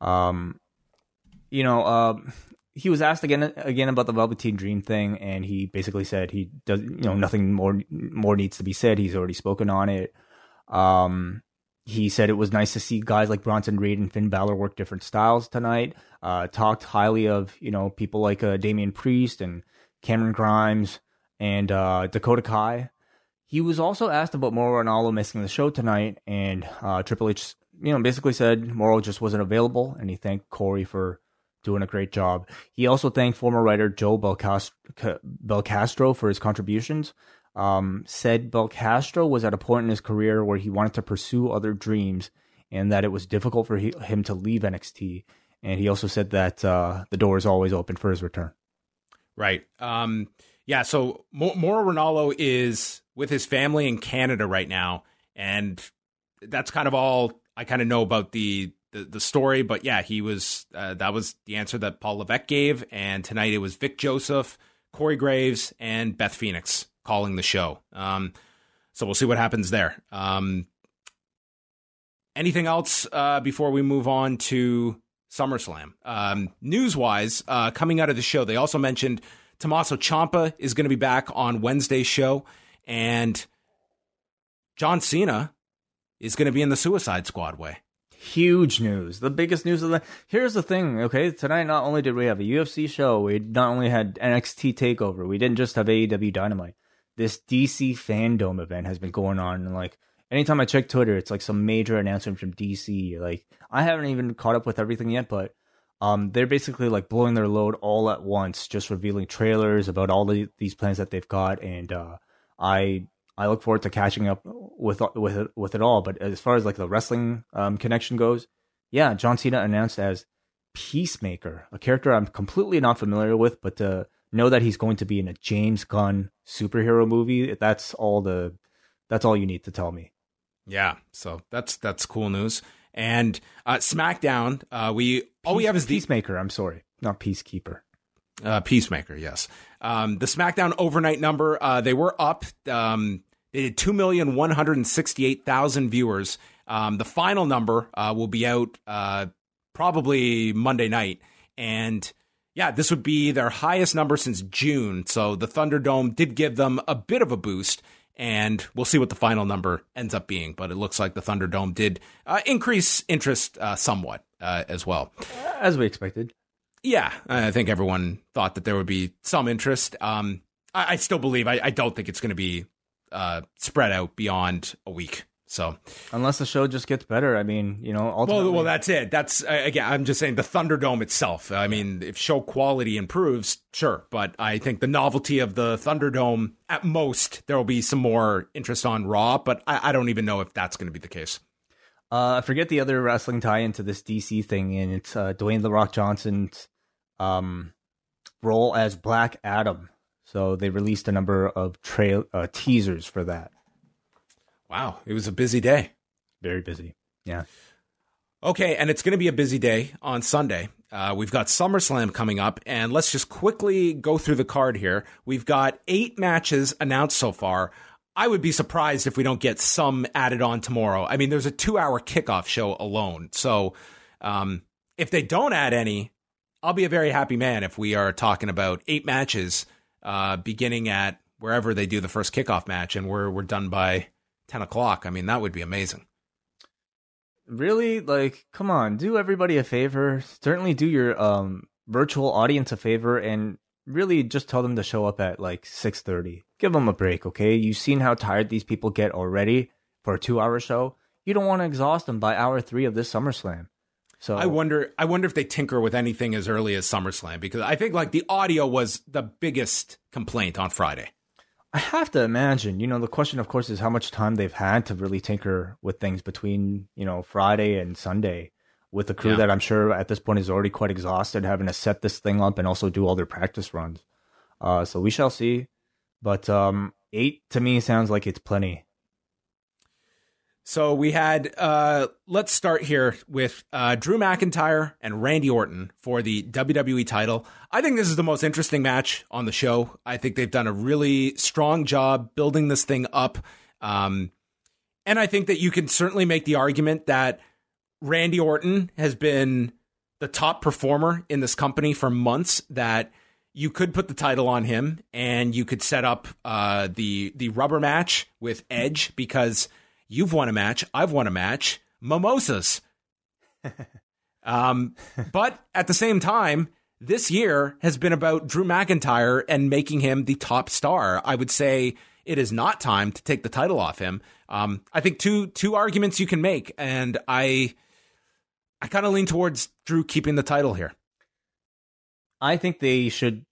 Speaker 3: Um, you know, uh, he was asked again again about the Velveteen Dream thing, and he basically said he does, you know, nothing more more needs to be said. He's already spoken on it. Um, he said it was nice to see guys like Bronson Reed and Finn Balor work different styles tonight. Uh, talked highly of you know people like uh, Damian Priest and Cameron Grimes and uh, Dakota Kai. He was also asked about Mauro Ranallo missing the show tonight, and uh, Triple H, you know, basically said Mauro just wasn't available, and he thanked Corey for doing a great job. He also thanked former writer Joe Belcastro, for his contributions. Um, said Belcastro was at a point in his career where he wanted to pursue other dreams and that it was difficult for he, him to leave NXT. And he also said that uh, the door is always open for his return.
Speaker 2: Right. Um, yeah. So Mauro Ranallo is with his family in Canada right now. And that's kind of all I kind of know about the the, the story. But yeah, he was uh, that was the answer that Paul Levesque gave, and tonight it was Vic Joseph, Corey Graves, and Beth Phoenix calling the show. Um, so we'll see what happens there. Um, anything else uh, before we move on to SummerSlam? Um, news wise, uh, coming out of the show, they also mentioned Tommaso Ciampa is going to be back on Wednesday's show, and John Cena is going to be in the Suicide Squad way
Speaker 3: huge news, the biggest news of the. Here's the thing, okay? Tonight, not only did we have a UFC show, we not only had NXT Takeover, we didn't just have AEW Dynamite. This DC Fandom event has been going on, and like anytime I check Twitter, it's like some major announcement from DC. Like I haven't even caught up with everything yet, but um, they're basically like blowing their load all at once, just revealing trailers about all the, these plans that they've got, and uh, I I look forward to catching up with with it, with it all. But as far as like the wrestling um, connection goes, yeah, John Cena announced as Peacemaker, a character I'm completely not familiar with, but to know that he's going to be in a James Gunn superhero movie, that's all the that's all you need to tell me.
Speaker 2: Yeah, so that's that's cool news. And uh, SmackDown, uh, we
Speaker 3: Peace,
Speaker 2: all we have is
Speaker 3: the Peacemaker. I'm sorry, not Peacekeeper.
Speaker 2: Uh, Peacemaker, yes. Um, the SmackDown overnight number, uh, they were up. Um, they did 2,168,000 viewers. Um, the final number uh, will be out uh, probably Monday night. And yeah, this would be their highest number since June. So the Thunderdome did give them a bit of a boost. And we'll see what the final number ends up being. But it looks like the Thunderdome did uh, increase interest uh, somewhat uh, as well.
Speaker 3: As we expected.
Speaker 2: Yeah, I think everyone thought that there would be some interest. Um, I, I still believe. I, I don't think it's going to be uh, spread out beyond a week. So
Speaker 3: unless the show just gets better, I mean, you know, ultimately.
Speaker 2: Well, well, that's it. That's uh, again, I'm just saying the Thunderdome itself. I mean, if show quality improves, sure, but I think the novelty of the Thunderdome, at most, there will be some more interest on Raw, but I, I don't even know if that's going to be the case.
Speaker 3: Uh, I forget the other wrestling tie into this DC thing, and it's uh, Dwayne the Rock Johnson's um, role as Black Adam. So they released a number of trail uh, teasers for that.
Speaker 2: Wow, it was a busy day.
Speaker 3: Very busy. Yeah.
Speaker 2: Okay, and it's going to be a busy day on Sunday. Uh, we've got SummerSlam coming up, and let's just quickly go through the card here. We've got eight matches announced so far. I would be surprised if we don't get some added on tomorrow. I mean, there's a two hour kickoff show alone. So um, if they don't add any, I'll be a very happy man if we are talking about eight matches uh, beginning at wherever they do the first kickoff match and we're, we're done by 10 o'clock. I mean, that would be amazing.
Speaker 3: Really? Like, come on, do everybody a favor. Certainly do your um, virtual audience a favor and really just tell them to show up at like 6.30. Give them a break, okay? You've seen how tired these people get already for a two-hour show. You don't want to exhaust them by hour three of this SummerSlam. So
Speaker 2: I wonder I wonder if they tinker with anything as early as SummerSlam because I think like the audio was the biggest complaint on Friday.
Speaker 3: I have to imagine. You know, the question, of course, is how much time they've had to really tinker with things between you know Friday and Sunday with the crew
Speaker 2: Yeah.
Speaker 3: that I'm sure at this point is already quite exhausted, having to set this thing up and also do all their practice runs. Uh, so we shall see. But um, eight to me sounds like it's plenty.
Speaker 2: So we had, uh, let's start here with uh, Drew McIntyre and Randy Orton for the WWE title. I think this is the most interesting match on the show. I think they've done a really strong job building this thing up. Um, and I think that you can certainly make the argument that Randy Orton has been the top performer in this company for months, that you could put the title on him and you could set up uh, the the rubber match with Edge because you've won a match, I've won a match, mimosas. um, but at the same time, this year has been about Drew McIntyre and making him the top star. I would say it is not time to take the title off him. Um, I think two two arguments you can make, and I I kind of lean towards Drew keeping the title here.
Speaker 3: I think they should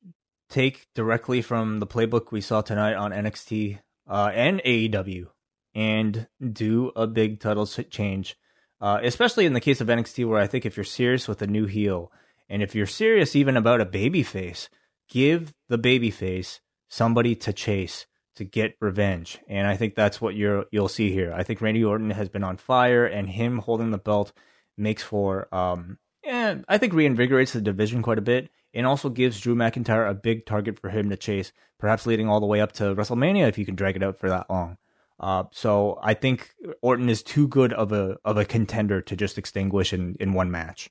Speaker 3: take directly from the playbook we saw tonight on NXT uh, and AEW and do a big title change, uh, especially in the case of NXT, where I think if you're serious with a new heel and if you're serious even about a baby face, give the baby face somebody to chase to get revenge. And I think that's what you're you'll see here. I think Randy Orton has been on fire, and him holding the belt makes for um, I think reinvigorates the division quite a bit and also gives Drew McIntyre a big target for him to chase, perhaps leading all the way up to WrestleMania if you can drag it out for that long. Uh, so I think Orton is too good of a of a contender to just extinguish in, in one match.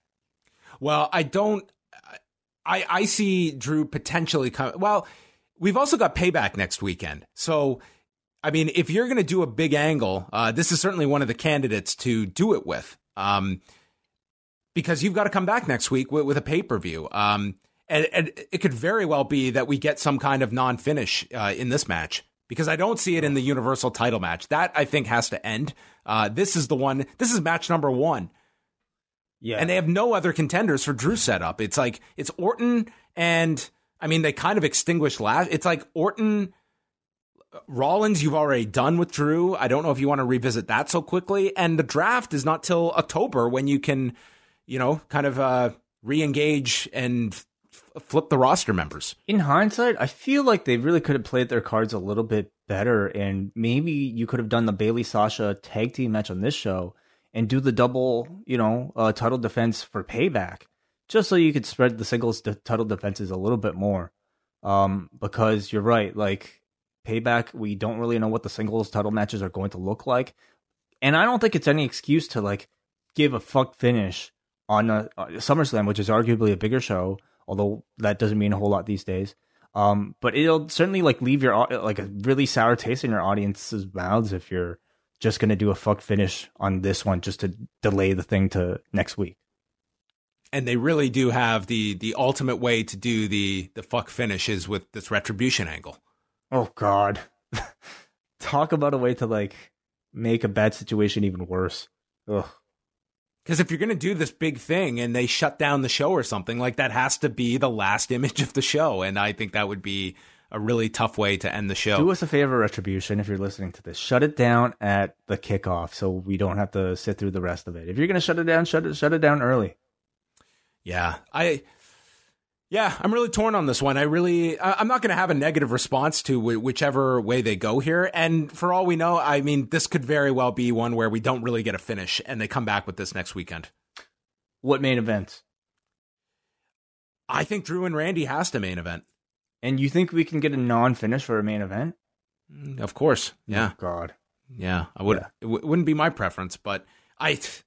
Speaker 2: Well, I don't. I I see Drew potentially come. Well, we've also got payback next weekend. So, I mean, if you're going to do a big angle, uh, this is certainly one of the candidates to do it with. Um, because you've got to come back next week with, with a pay per view. Um, and, and it could very well be that we get some kind of non finish uh, in this match because I don't see it in the Universal title match. That I think has to end. Uh, this is the one. This is match number one.
Speaker 3: Yeah,
Speaker 2: And they have no other contenders for Drew setup. It's like it's Orton and I mean they kind of extinguished last. It's like Orton, Rollins. You've already done with Drew. I don't know if you want to revisit that so quickly. And the draft is not till October when you can, you know, kind of uh, re-engage and f- flip the roster members.
Speaker 3: in hindsight, I feel like they really could have played their cards a little bit better, and maybe you could have done the Bayley Sasha tag team match on this show and do the double, you know, uh, title defense for payback, just so you could spread the singles de- title defenses a little bit more. Um, because you're right, like payback, we don't really know what the singles title matches are going to look like, and I don't think it's any excuse to like give a fuck finish on a, uh, SummerSlam, which is arguably a bigger show, although that doesn't mean a whole lot these days. Um, but it'll certainly like leave your like a really sour taste in your audience's mouths if you're just gonna do a fuck finish on this one just to delay the thing to next week.
Speaker 2: And they really do have the the ultimate way to do the the fuck finishes with this retribution angle.
Speaker 3: Oh God, talk about a way to like make a bad situation even worse. Ugh.
Speaker 2: Because if you're going to do this big thing and they shut down the show or something, like that has to be the last image of the show. And I think that would be a really tough way to end the show.
Speaker 3: Do us a favor, Retribution, if you're listening to this. Shut it down at the kickoff so we don't have to sit through the rest of it. If you're gonna shut it down, shut it shut it down early.
Speaker 2: Yeah. I. Yeah, I'm really torn on this one. I really, I'm not going to have a negative response to whichever way they go here. And for all we know, I mean, this could very well be one where we don't really get a finish and they come back with this next weekend.
Speaker 3: What main event?
Speaker 2: I think Drew and Randy has to main event.
Speaker 3: And you think we can get a non-finish for a main event?
Speaker 2: Mm, Of course. Yeah.
Speaker 3: Oh, God.
Speaker 2: Yeah. I would,
Speaker 3: Yeah.
Speaker 2: it w- wouldn't be my preference, but I,
Speaker 3: It's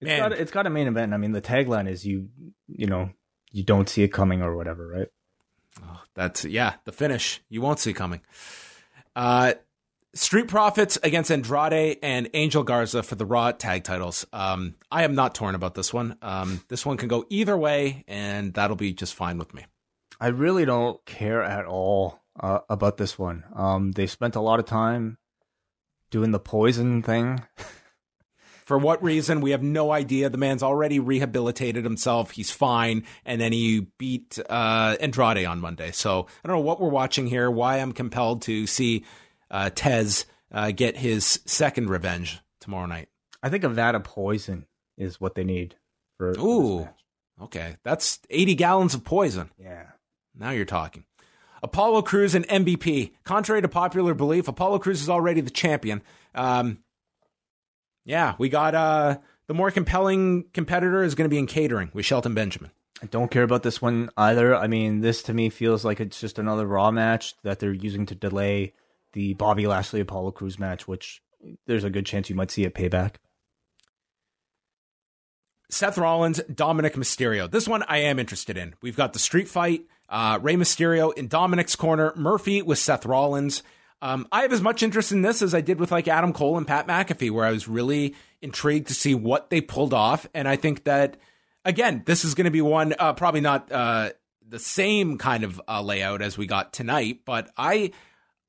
Speaker 2: man,
Speaker 3: got, it's got a main event. I mean, the tagline is you, you know, you don't see it coming or whatever, right?
Speaker 2: Oh, that's yeah, the finish you won't see coming. Uh, Street Profits against Andrade and Angel Garza for the Raw tag titles. Um, I am not torn about this one. Um, this one can go either way, and that'll be just fine with me.
Speaker 3: I really don't care at all uh, about this one. Um, they spent a lot of time doing the poison thing.
Speaker 2: For what reason? We have no idea. The man's already rehabilitated himself. He's fine. And then he beat uh, Andrade on Monday. So I don't know what we're watching here, why I'm compelled to see uh, Tez uh, get his second revenge tomorrow night.
Speaker 3: I think a vat of poison is what they need for. for
Speaker 2: Ooh.
Speaker 3: match.
Speaker 2: Okay. That's 80 gallons of poison.
Speaker 3: Yeah.
Speaker 2: Now you're talking. Apollo Crews and MVP. Contrary to popular belief, Apollo Crews is already the champion. Um, yeah, we got uh, the more compelling competitor is going to be in catering with Shelton Benjamin.
Speaker 3: I don't care about this one either. I mean, this to me feels like it's just another Raw match that they're using to delay the Bobby Lashley Apollo Crews match, which there's a good chance you might see at Payback.
Speaker 2: Seth Rollins, Dominik Mysterio. This one I am interested in. We've got the street fight, uh, Rey Mysterio in Dominik's corner, Murphy with Seth Rollins. Um, I have as much interest in this as I did with like Adam Cole and Pat McAfee, where I was really intrigued to see what they pulled off. And I think that, again, this is going to be one, uh, probably not uh, the same kind of uh, layout as we got tonight, but I,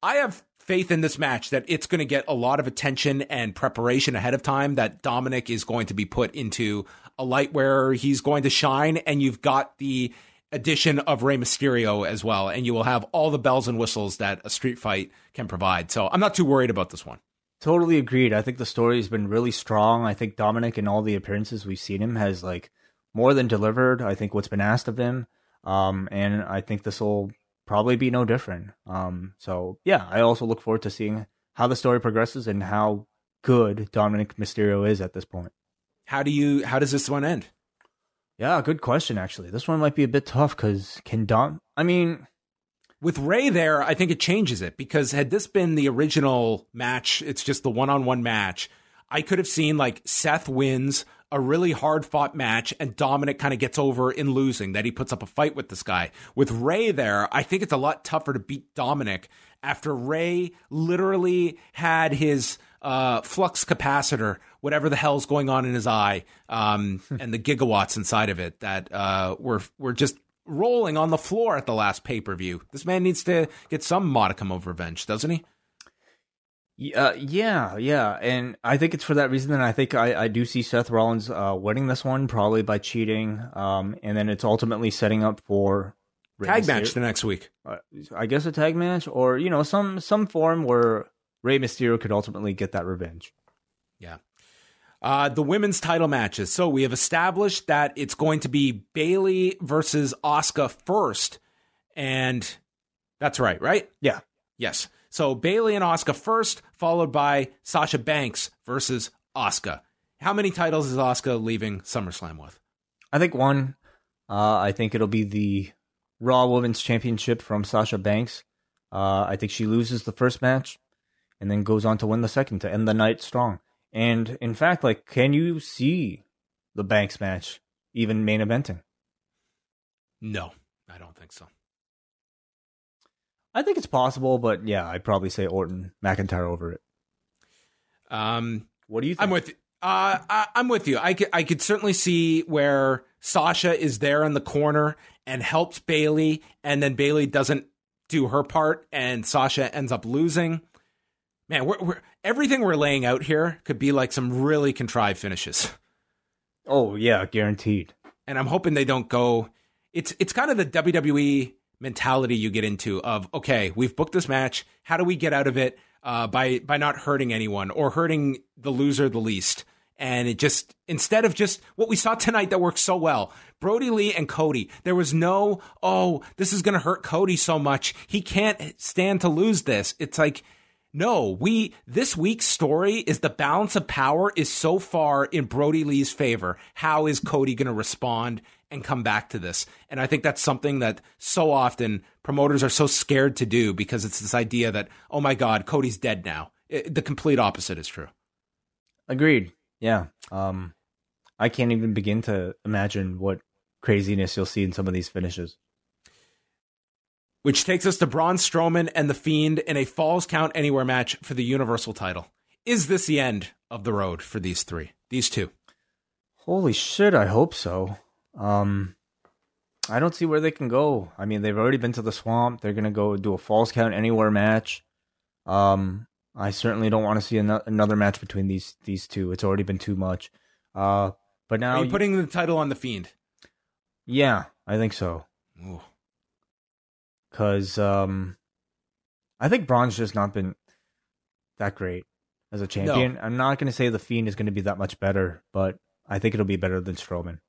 Speaker 2: I have faith in this match that it's going to get a lot of attention and preparation ahead of time. That Dominik is going to be put into a light where he's going to shine, and you've got the addition of Rey Mysterio as well, and you will have all the bells and whistles that a street fight can provide. So I'm not too worried about this one.
Speaker 3: Totally agreed. I think the story has been really strong. I think Dominik in all the appearances we've seen him has like more than delivered. I think what's been asked of him. Um, and I think this will probably be no different. Um, so yeah, I also look forward to seeing how the story progresses and how good Dominik Mysterio is at this point.
Speaker 2: How do you? How does this one end?
Speaker 3: Yeah, good question. Actually, this one might be a bit tough because can Dom? I mean,
Speaker 2: With Rey there, I think it changes it because had this been the original match, it's just the one on one match. I could have seen like Seth wins a really hard fought match and Dominik kind of gets over in losing, that he puts up a fight with this guy. With Rey there, I think it's a lot tougher to beat Dominik after Rey literally had his uh, flux capacitor, whatever the hell's going on in his eye, um, and the gigawatts inside of it that uh, were were just rolling on the floor at the last pay per view. This man needs to get some modicum of revenge, doesn't he?
Speaker 3: Yeah, yeah, yeah, and I think it's for that reason. And I think I, I do see Seth Rollins uh, winning this one probably by cheating, um, and then it's ultimately setting up for
Speaker 2: Tag match the next week.
Speaker 3: uh, I guess a tag match, or you know, some some form where Rey Mysterio could ultimately get that revenge.
Speaker 2: Yeah. Uh, the women's title matches. So we have established that it's going to be Bayley versus Asuka first. And that's right, right?
Speaker 3: Yeah,
Speaker 2: Yes. So Bayley and Asuka first, followed by Sasha Banks versus Asuka. How many titles is Asuka leaving SummerSlam with?
Speaker 3: I think one. Uh, I think it'll be the Raw Women's Championship from Sasha Banks. Uh, I think she loses the first match, and then goes on to win the second to end the night strong. And in fact, like, can you see the Banks match even main eventing?
Speaker 2: No, I don't think so.
Speaker 3: I think it's possible, but yeah, I'd probably say Orton McIntyre over it.
Speaker 2: Um,
Speaker 3: What do you think?
Speaker 2: I'm with. Uh, I, I'm with you. I could, I could certainly see where Sasha is there in the corner and helps Bayley, and then Bayley doesn't do her part, and Sasha ends up losing. Man, we're, we're everything we're laying out here could be like some really contrived finishes,
Speaker 3: oh yeah, guaranteed.
Speaker 2: and I'm hoping they don't go. It's it's kind of the WWE mentality you get into of okay, we've booked this match. How do we get out of it uh, by by not hurting anyone or hurting the loser the least? And it just instead of just what we saw tonight that worked so well, Brodie Lee and Cody. There was no oh, this is going to hurt Cody so much. He can't stand to lose this. It's like no, we this week's story is the balance of power is so far in Brodie Lee's favor. How is Cody going to respond and come back to this? And I think that's something that so often promoters are so scared to do because it's this idea that oh my god, Cody's dead now. It- the complete opposite is true.
Speaker 3: Agreed. Yeah. Um, I can't even begin to imagine what craziness you'll see in some of these finishes.
Speaker 2: Which takes us to Braun Strowman and The Fiend in a Falls Count Anywhere match for the Universal title. Is this the end of the road for these three? These two?
Speaker 3: Holy shit! I hope so. Um, I don't see where they can go. I mean, they've already been to the swamp. They're gonna go do a falls count anywhere match. Um, I certainly don't want to see an- another match between these these two. It's already been too much. Uh, but now
Speaker 2: Are you
Speaker 3: you-
Speaker 2: putting the title on the Fiend?
Speaker 3: yeah, I think so.
Speaker 2: Ooh.
Speaker 3: Because um, I think Braun's just not been that great as a champion. I'm not going to say the Fiend is going to be that much better, but I think it'll be better than Strowman.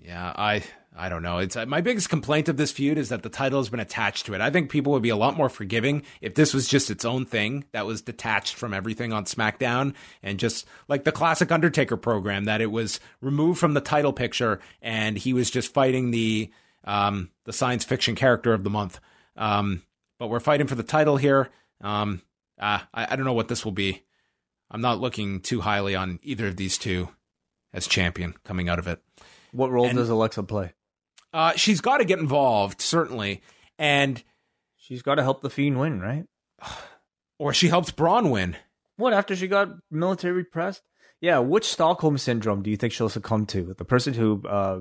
Speaker 2: Yeah, I I don't know. It's uh, my biggest complaint of this feud is that the title has been attached to it. I think people would be a lot more forgiving if this was just its own thing that was detached from everything on SmackDown and just like the classic Undertaker program that it was removed from the title picture and he was just fighting the um the science fiction character of the month. Um but we're fighting for the title here. Um uh, I I don't know what this will be. I'm not looking too highly on either of these two as champion coming out of it.
Speaker 3: What role
Speaker 2: And-
Speaker 3: does Alexa play?
Speaker 2: Uh, she's got to get involved, certainly, and
Speaker 3: She's got to help the Fiend win, right?
Speaker 2: or she helps Braun win.
Speaker 3: What after she got military repressed? Yeah, which Stockholm syndrome do you think she'll succumb to? The person who uh,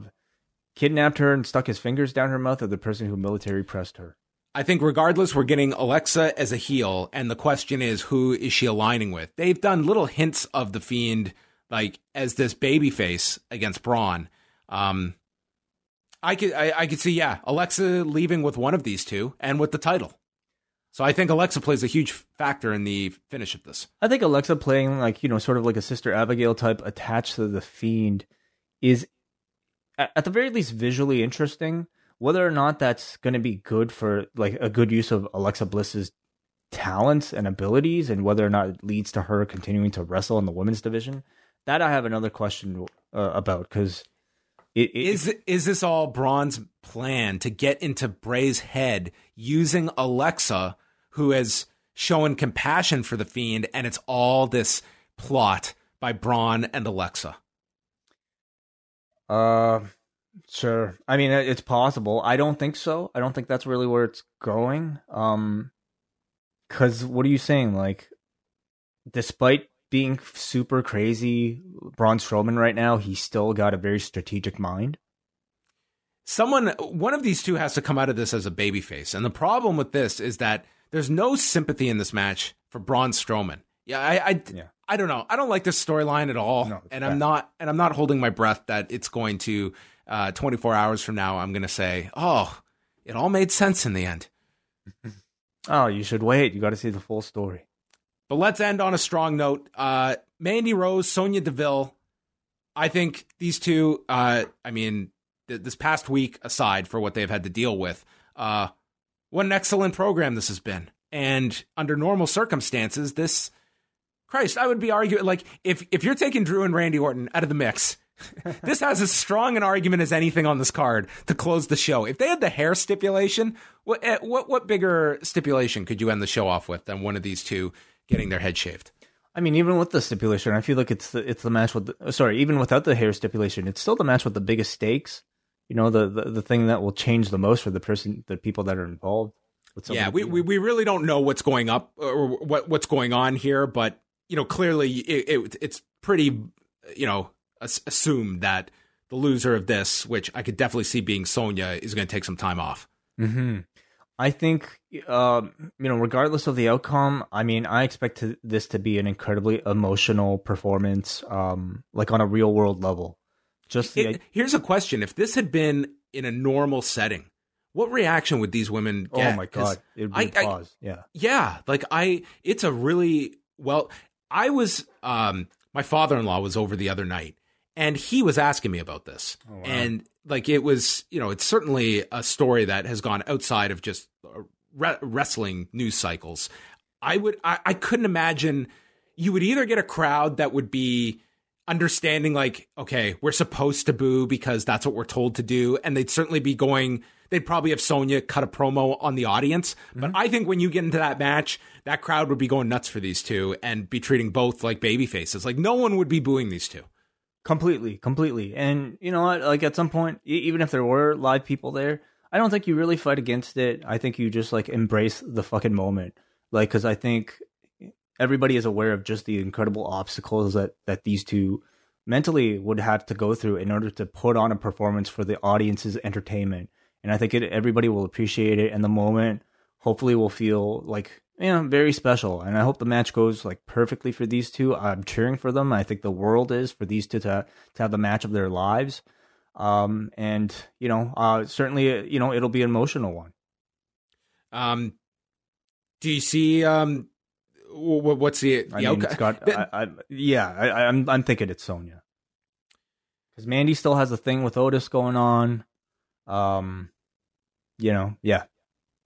Speaker 3: kidnapped her and stuck his fingers down her mouth, or the person who military pressed her?
Speaker 2: I think, regardless, we're getting Alexa as a heel, and the question is, who is she aligning with? They've done little hints of the Fiend, like as this baby face against Braun. Um, I could, I, I could see, yeah, Alexa leaving with one of these two and with the title. So I think Alexa plays a huge factor in the finish of this.
Speaker 3: I think Alexa playing like you know, sort of like a Sister Abigail type attached to the Fiend is, at the very least, visually interesting. Whether or not that's going to be good for like a good use of Alexa Bliss's talents and abilities, and whether or not it leads to her continuing to wrestle in the women's division, that I have another question uh, about because it, it
Speaker 2: Is is this all Braun's plan to get into Bray's head using Alexa, who has shown compassion for the Fiend, and it's all this plot by Braun and Alexa?
Speaker 3: Uh, sure. I mean, it's possible. I don't think so. I don't think that's really where it's going. Um, because what are you saying? Like, despite being super crazy, Braun Strowman right now, he's still got a very strategic mind.
Speaker 2: Someone, one of these two has to come out of this as a babyface, and the problem with this is that there's no sympathy in this match for Braun Strowman. Yeah, I, I,
Speaker 3: Yeah.
Speaker 2: I don't know. I don't like this storyline at all,
Speaker 3: No,
Speaker 2: and I'm not, and I'm not holding my breath that it's going to. Uh, 24 hours from now, I'm going to say, "Oh, it all made sense in the end."
Speaker 3: Oh, you should wait. You got to see the full story.
Speaker 2: But let's end on a strong note. Uh, Mandy Rose, Sonya Deville. I think these two. Uh, I mean, th- this past week aside for what they've had to deal with, uh, what an excellent program this has been. And under normal circumstances, this Christ, I would be arguing like if if you're taking Drew and Randy Orton out of the mix, this has as strong an argument as anything on this card to close the show. If they had the hair stipulation, what eh, what what bigger stipulation could you end the show off with than one of these two getting their head shaved?
Speaker 3: I mean, even with the stipulation, I feel like it's the it's the match with the, sorry, even without the hair stipulation, it's still the match with the biggest stakes. You know, the the, the thing that will change the most for the person, the people that are involved. With
Speaker 2: Yeah, we, we we really don't know what's going up or what what's going on here, but you know, clearly it, it it's pretty you know as- assumed that the loser of this, which I could definitely see being Sonya, is going to take some time off.
Speaker 3: hmm I think, um, you know, regardless of the outcome, I mean, I expect to, this to be an incredibly emotional performance, um, like on a real world level. Just the,
Speaker 2: It- here's a question: If this had been in a normal setting, what reaction would these women get?
Speaker 3: oh my god, it would be
Speaker 2: I-
Speaker 3: pause. yeah,
Speaker 2: Yeah, like I it's a really well I was um my father-in-law was over the other night and he was asking me about this.
Speaker 3: Oh, wow.
Speaker 2: And like it was, you know, it's certainly a story that has gone outside of just uh, re- wrestling news cycles. I would I, I couldn't imagine you would either get a crowd that would be understanding like okay we're supposed to boo because that's what we're told to do and they'd certainly be going they'd probably have sonya cut a promo on the audience but i think when you get into that match that crowd would be going nuts for these two and be treating both like baby faces like no one would be booing these two
Speaker 3: completely, completely. And you know what? Like at some point, even if there were live people there, I don't think you really fight against it. I think you just like embrace the fucking moment. Like, because I think everybody is aware of just the incredible obstacles that that these two mentally would have to go through in order to put on a performance for the audience's entertainment. And I think it, everybody will appreciate it, and the moment hopefully will feel like you know, very special. And I hope the match goes like perfectly for these two. I'm cheering for them. I think the world is for these two to to have the match of their lives. Um, and you know, uh, certainly, you know, it'll be an emotional one.
Speaker 2: Um, do you see um, wh- what's the, the
Speaker 3: I mean,
Speaker 2: outcome?
Speaker 3: it's got, I, I, yeah, I, I'm I'm thinking it's Sonya because Mandy still has a thing with Otis going on. Um, you know, yeah,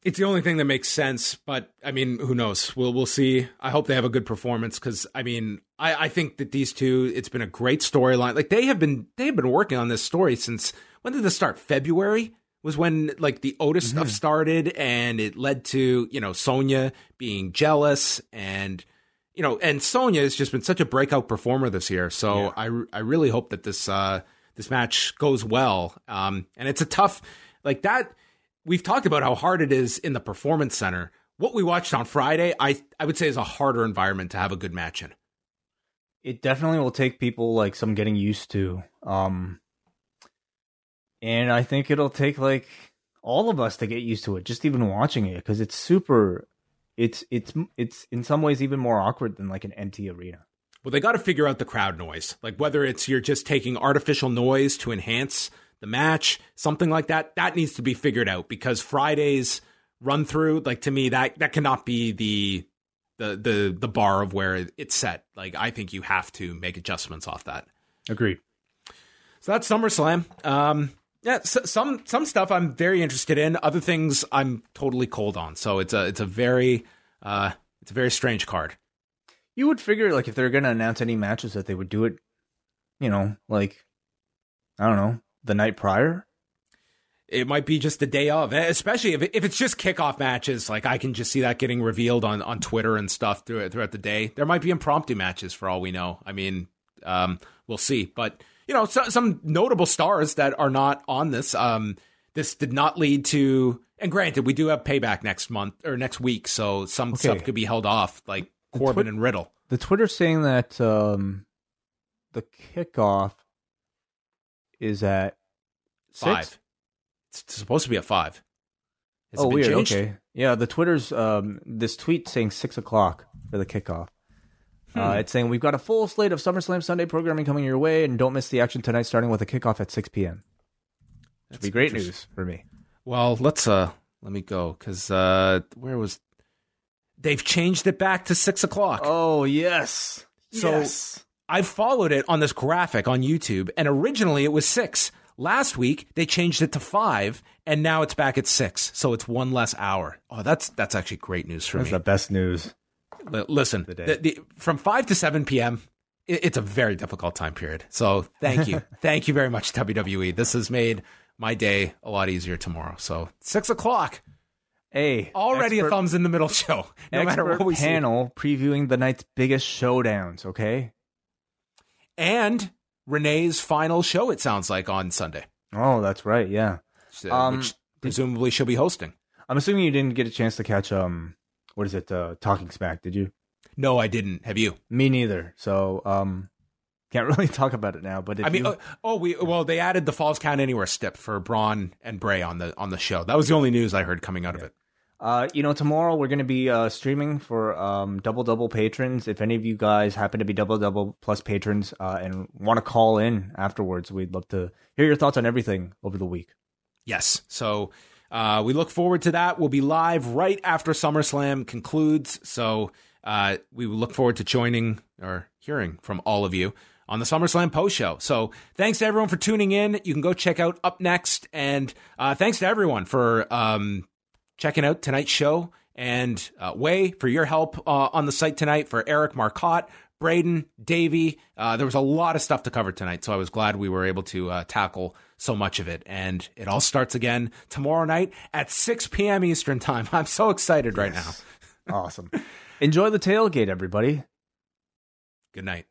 Speaker 2: It's the only thing that makes sense, but I mean, who knows? We'll we'll see. I hope they have a good performance because I mean, I, I think that these two, it's been a great storyline. Like they have been they have been working on this story since when did this start? February was when like the Otis stuff started, and it led to you know Sonya being jealous and. You know, and Sonya has just been such a breakout performer this year. So I, I really hope that this uh, this match goes well. Um, and it's a tough like that we've talked about how hard it is in the performance center. What we watched on Friday, I I would say is a harder environment to have a good match in.
Speaker 3: it definitely will take people like some getting used to. Um, and I think it'll take like all of us to get used to it, just even watching it, because it's super. It's it's it's in some ways even more awkward than like an empty arena.
Speaker 2: Well, they got to figure out the crowd noise. Like whether it's you're just taking artificial noise to enhance the match, something like that, that needs to be figured out because Friday's run through, like to me, that that cannot be the the the the bar of where it's set. Like I think you have to make adjustments off that.
Speaker 3: Agreed.
Speaker 2: So that's SummerSlam. Um, yeah, s some some stuff I'm very interested in. Other things I'm totally cold on. So it's a it's a very uh, it's a very strange card.
Speaker 3: You would figure like if they're gonna announce any matches that they would do it, you know, like I don't know, the night prior.
Speaker 2: It might be just the day of, especially if if it's just kickoff matches. Like I can just see that getting revealed on on Twitter and stuff throughout throughout the day. There might be impromptu matches for all we know. I mean, um, we'll see. But you know, so, some notable stars that are not on this. Um, this did not lead to. And granted, we do have payback next month or next week, so some
Speaker 3: Okay.
Speaker 2: stuff could be held off, like Corbin
Speaker 3: Twit-
Speaker 2: and Riddle.
Speaker 3: The Twitter saying that um the kickoff is at
Speaker 2: Five. It's supposed to be at five. Has
Speaker 3: oh, weird.
Speaker 2: changed?
Speaker 3: Okay, yeah. The Twitter's um this tweet saying six o'clock for the kickoff. Uh,
Speaker 2: Hmm.
Speaker 3: it's saying we've got a full slate of SummerSlam Sunday programming coming your way, and don't miss the action tonight, starting with a kickoff at six p.m. That'd be great news for me.
Speaker 2: Well, let's uh let me go because uh where was they've changed it back to six o'clock.
Speaker 3: Oh yes,
Speaker 2: So-
Speaker 3: yes.
Speaker 2: I followed it on this graphic on YouTube, and originally it was six. Last week they changed it to five, and now it's back at six. So it's one less hour. Oh, that's that's actually great news for
Speaker 3: that's
Speaker 2: me.
Speaker 3: That's the best news.
Speaker 2: Li- Listen,
Speaker 3: the
Speaker 2: the, the, from five to seven p.m. i- It's a very difficult time period. So thank you, thank you very much, WWE. This has made my day a lot easier tomorrow. So six o'clock.
Speaker 3: Hey,
Speaker 2: Already a thumbs in the middle show. No matter
Speaker 3: expert
Speaker 2: what we see.
Speaker 3: panel previewing the night's biggest showdowns. Okay.
Speaker 2: And Renee's final show, it sounds like, on Sunday,
Speaker 3: Oh, that's right. Yeah.
Speaker 2: so-
Speaker 3: Um,
Speaker 2: which presumably she'll be hosting.
Speaker 3: I'm assuming you didn't get a chance to catch um what is it uh Talking Smack, did you?
Speaker 2: No, I didn't. Have you?
Speaker 3: Me neither. So um can't really talk about it now, but if
Speaker 2: I mean,
Speaker 3: you,
Speaker 2: oh, oh, we well, they added the Falls Count Anywhere stip for Braun and Bray on the on the show. That was the only news I heard coming out of it.
Speaker 3: Uh you know tomorrow we're going to be uh streaming for um double double patrons. If any of you guys happen to be double double plus patrons uh and want to call in afterwards, we'd love to hear your thoughts on everything over the week.
Speaker 2: Yes. So uh, we look forward to that. We'll be live right after SummerSlam concludes. So uh, we look forward to joining or hearing from all of you on the SummerSlam post show. So thanks to everyone for tuning in. You can go check out Up Next. And uh, thanks to everyone for um, checking out tonight's show. And uh, Wai, for your help uh, on the site tonight, for Eric Marcotte, Braden, Davey. Uh, there was a lot of stuff to cover tonight, so I was glad we were able to uh, tackle so much of it. And it all starts again tomorrow night at 6 p.m. Eastern Time. I'm so excited right now.
Speaker 3: Awesome. Enjoy the tailgate everybody.
Speaker 2: Good night.